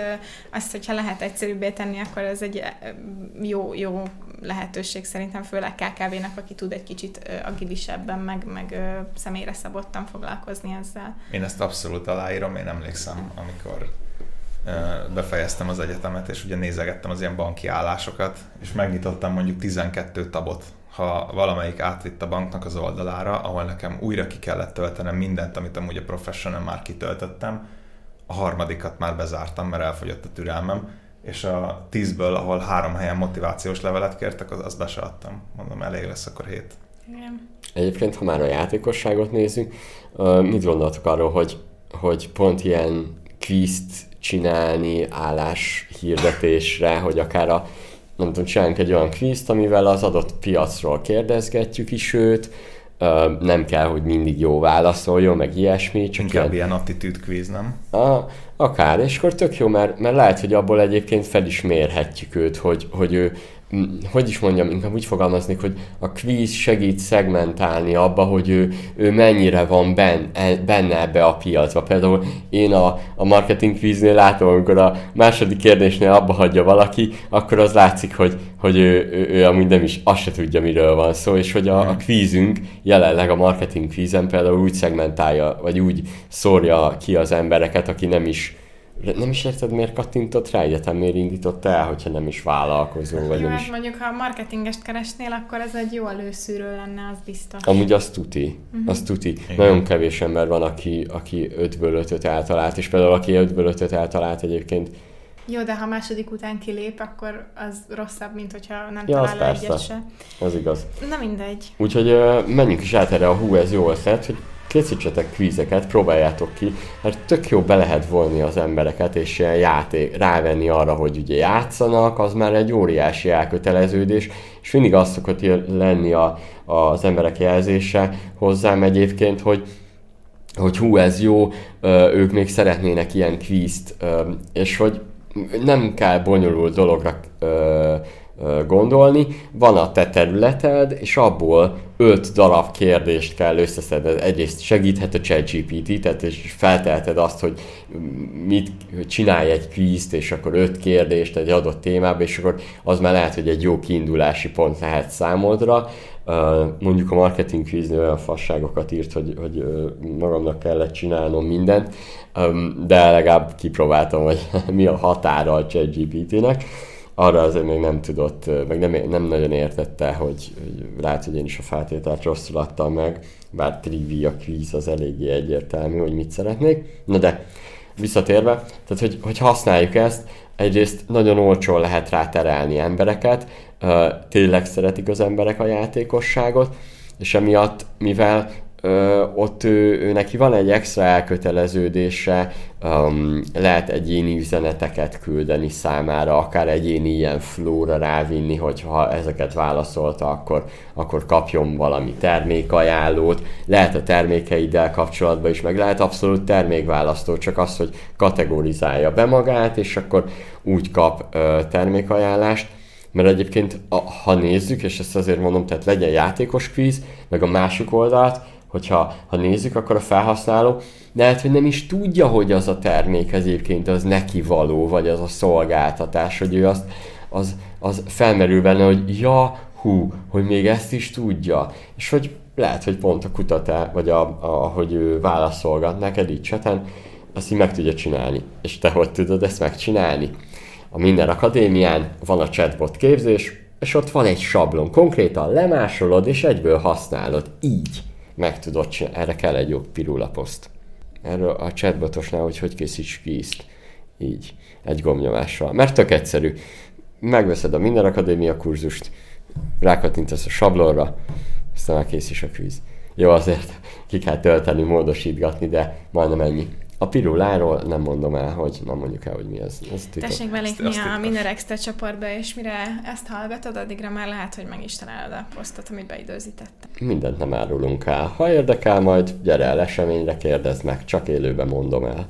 azt, hogyha lehet egyszerűbbé tenni, akkor ez egy jó, jó lehetőség szerintem, főleg KKV-nak, aki tud egy kicsit agilisebben, meg, meg személyre szabottan foglalkozni ezzel. Én ezt abszolút aláírom, én emlékszem, amikor befejeztem az egyetemet, és ugye nézegettem az ilyen banki állásokat, és megnyitottam mondjuk 12 tabot, ha valamelyik átvitt a banknak az oldalára, ahol nekem újra ki kellett töltenem mindent, amit amúgy a professional már kitöltöttem, a harmadikat már bezártam, mert elfogyott a türelmem, és a tízből, ahol három helyen motivációs levelet kértek, az, azt be se adtam. Mondom, elég lesz akkor hét. Igen. Egyébként, ha már a játékosságot nézzük, mit gondoltok arról, hogy, hogy pont ilyen kvízt csinálni állás hirdetésre, hogy akár a, nem tudom, csinálunk egy olyan kvízt, amivel az adott piacról kérdezgetjük is őt, nem kell, hogy mindig jó válaszoljon, meg ilyesmi, csak Inkább ilyen, ilyen attitűd quiz, nem? a, akár, és akkor tök jó, mert, mert lehet, hogy abból egyébként fel is mérhetjük őt, hogy, hogy ő, hogy is mondjam, inkább úgy fogalmaznék, hogy a quiz segít szegmentálni abba, hogy ő, ő mennyire van ben, e, benne ebbe a piacba. Például én a, a marketing quiznél látom, amikor a második kérdésnél abba hagyja valaki, akkor az látszik, hogy, hogy ő, ő, ő amúgy nem is azt se tudja, miről van szó, és hogy a, a quizünk jelenleg a marketing quizen például úgy szegmentálja, vagy úgy szórja ki az embereket, aki nem is nem is érted, miért kattintott rá, egyetem miért indított el, hogyha nem is vállalkozó, vagy Jó, nem hát is... mondjuk, ha marketingest keresnél, akkor ez egy jó előszűrő lenne, az biztos. Amúgy azt tuti, Mhm. azt tuti. Igen. Nagyon kevés ember van, aki, aki 5-ből 5-öt eltalált, és például aki 5-ből 5-öt eltalált egyébként, Jó, de ha második után kilép, akkor az rosszabb, mint hogyha nem Ja, az talál egyet persze. se. az igaz. Na mindegy. Úgyhogy ö, menjünk is át erre a hú, ez jó ötlet, hogy készítsetek kvízeket, próbáljátok ki, mert tök jó be lehet vonni az embereket, és ilyen játék, rávenni arra, hogy ugye játszanak, az már egy óriási elköteleződés, és mindig az szokott lenni a, az emberek jelzése hozzám egyébként, hogy hogy hú, ez jó, ők még szeretnének ilyen kvízt, és hogy nem kell bonyolult dologra gondolni, van a te területed, és abból öt darab kérdést kell összeszedned. Egyrészt segíthet a ChatGPT, tehát és feltelted azt, hogy mit csinálj egy kvízt, és akkor öt kérdést egy adott témába, és akkor az már lehet, hogy egy jó kiindulási pont lehet számodra. Mondjuk a marketing kvízni olyan fasságokat írt, hogy, hogy magamnak kellett csinálnom mindent, de legalább kipróbáltam, hogy *laughs* mi a határa a ChatGPT-nek. Arra azért még nem tudott, meg nem, nem nagyon értette, hogy, hogy lehet, hogy én is a feltételt rosszul adtam meg, bár trivia quiz az eléggé egyértelmű, hogy mit szeretnék. Na de, visszatérve, tehát hogy, hogy használjuk ezt, egyrészt nagyon olcsón lehet rá terelni embereket, tényleg szeretik az emberek a játékosságot, és emiatt, mivel ö, ott ő, ő neki van egy extra elköteleződése, um, lehet egyéni üzeneteket küldeni számára, akár egyéni ilyen flóra rávinni, hogyha ezeket válaszolta, akkor, akkor kapjon valami termékajánlót, lehet a termékeiddel kapcsolatban is, meg lehet abszolút termékválasztó, csak az, hogy kategorizálja be magát, és akkor úgy kap ö, termékajánlást, mert egyébként, ha nézzük, és ezt azért mondom, tehát legyen játékos kvíz, meg a másik oldalt, hogyha ha nézzük, akkor a felhasználó lehet, hogy nem is tudja, hogy az a termék egyébként az neki való, vagy az a szolgáltatás, hogy ő azt, az, az felmerül benne, hogy ja, hú, hogy még ezt is tudja, és hogy lehet, hogy pont a kutatás, vagy a, a, hogy ő válaszolgat neked itt cseten, azt így meg tudja csinálni. És te hogy tudod ezt megcsinálni? A Minden Akadémián van a chatbot képzés, és ott van egy sablon. Konkrétan lemásolod, és egyből használod. Így meg tudod csinálni. Erre kell egy jó pirulaposzt. Erről a chatbotosnál, hogy hogy készíts kvízt. Így. Egy gombnyomással. Mert tök egyszerű. Megveszed a Minden Akadémia kurzust, rákattintasz a sablonra, aztán már kész a kvíz. Jó, azért ki kell tölteni, módosítgatni, de majdnem ennyi. A piruláról nem mondom el, hogy nem mondjuk el, hogy mi ez. ez. Tessék belépni azt a. Miner Extra csoportba, és mire ezt hallgatod, addigra már lehet, hogy meg is találod a posztot, amit beidőzítettem. Mindent nem árulunk el. Ha érdekel, majd gyere el eseményre, kérdezd meg, csak élőben mondom el.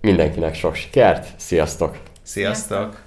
Mindenkinek sok sikert, sziasztok! Sziasztok!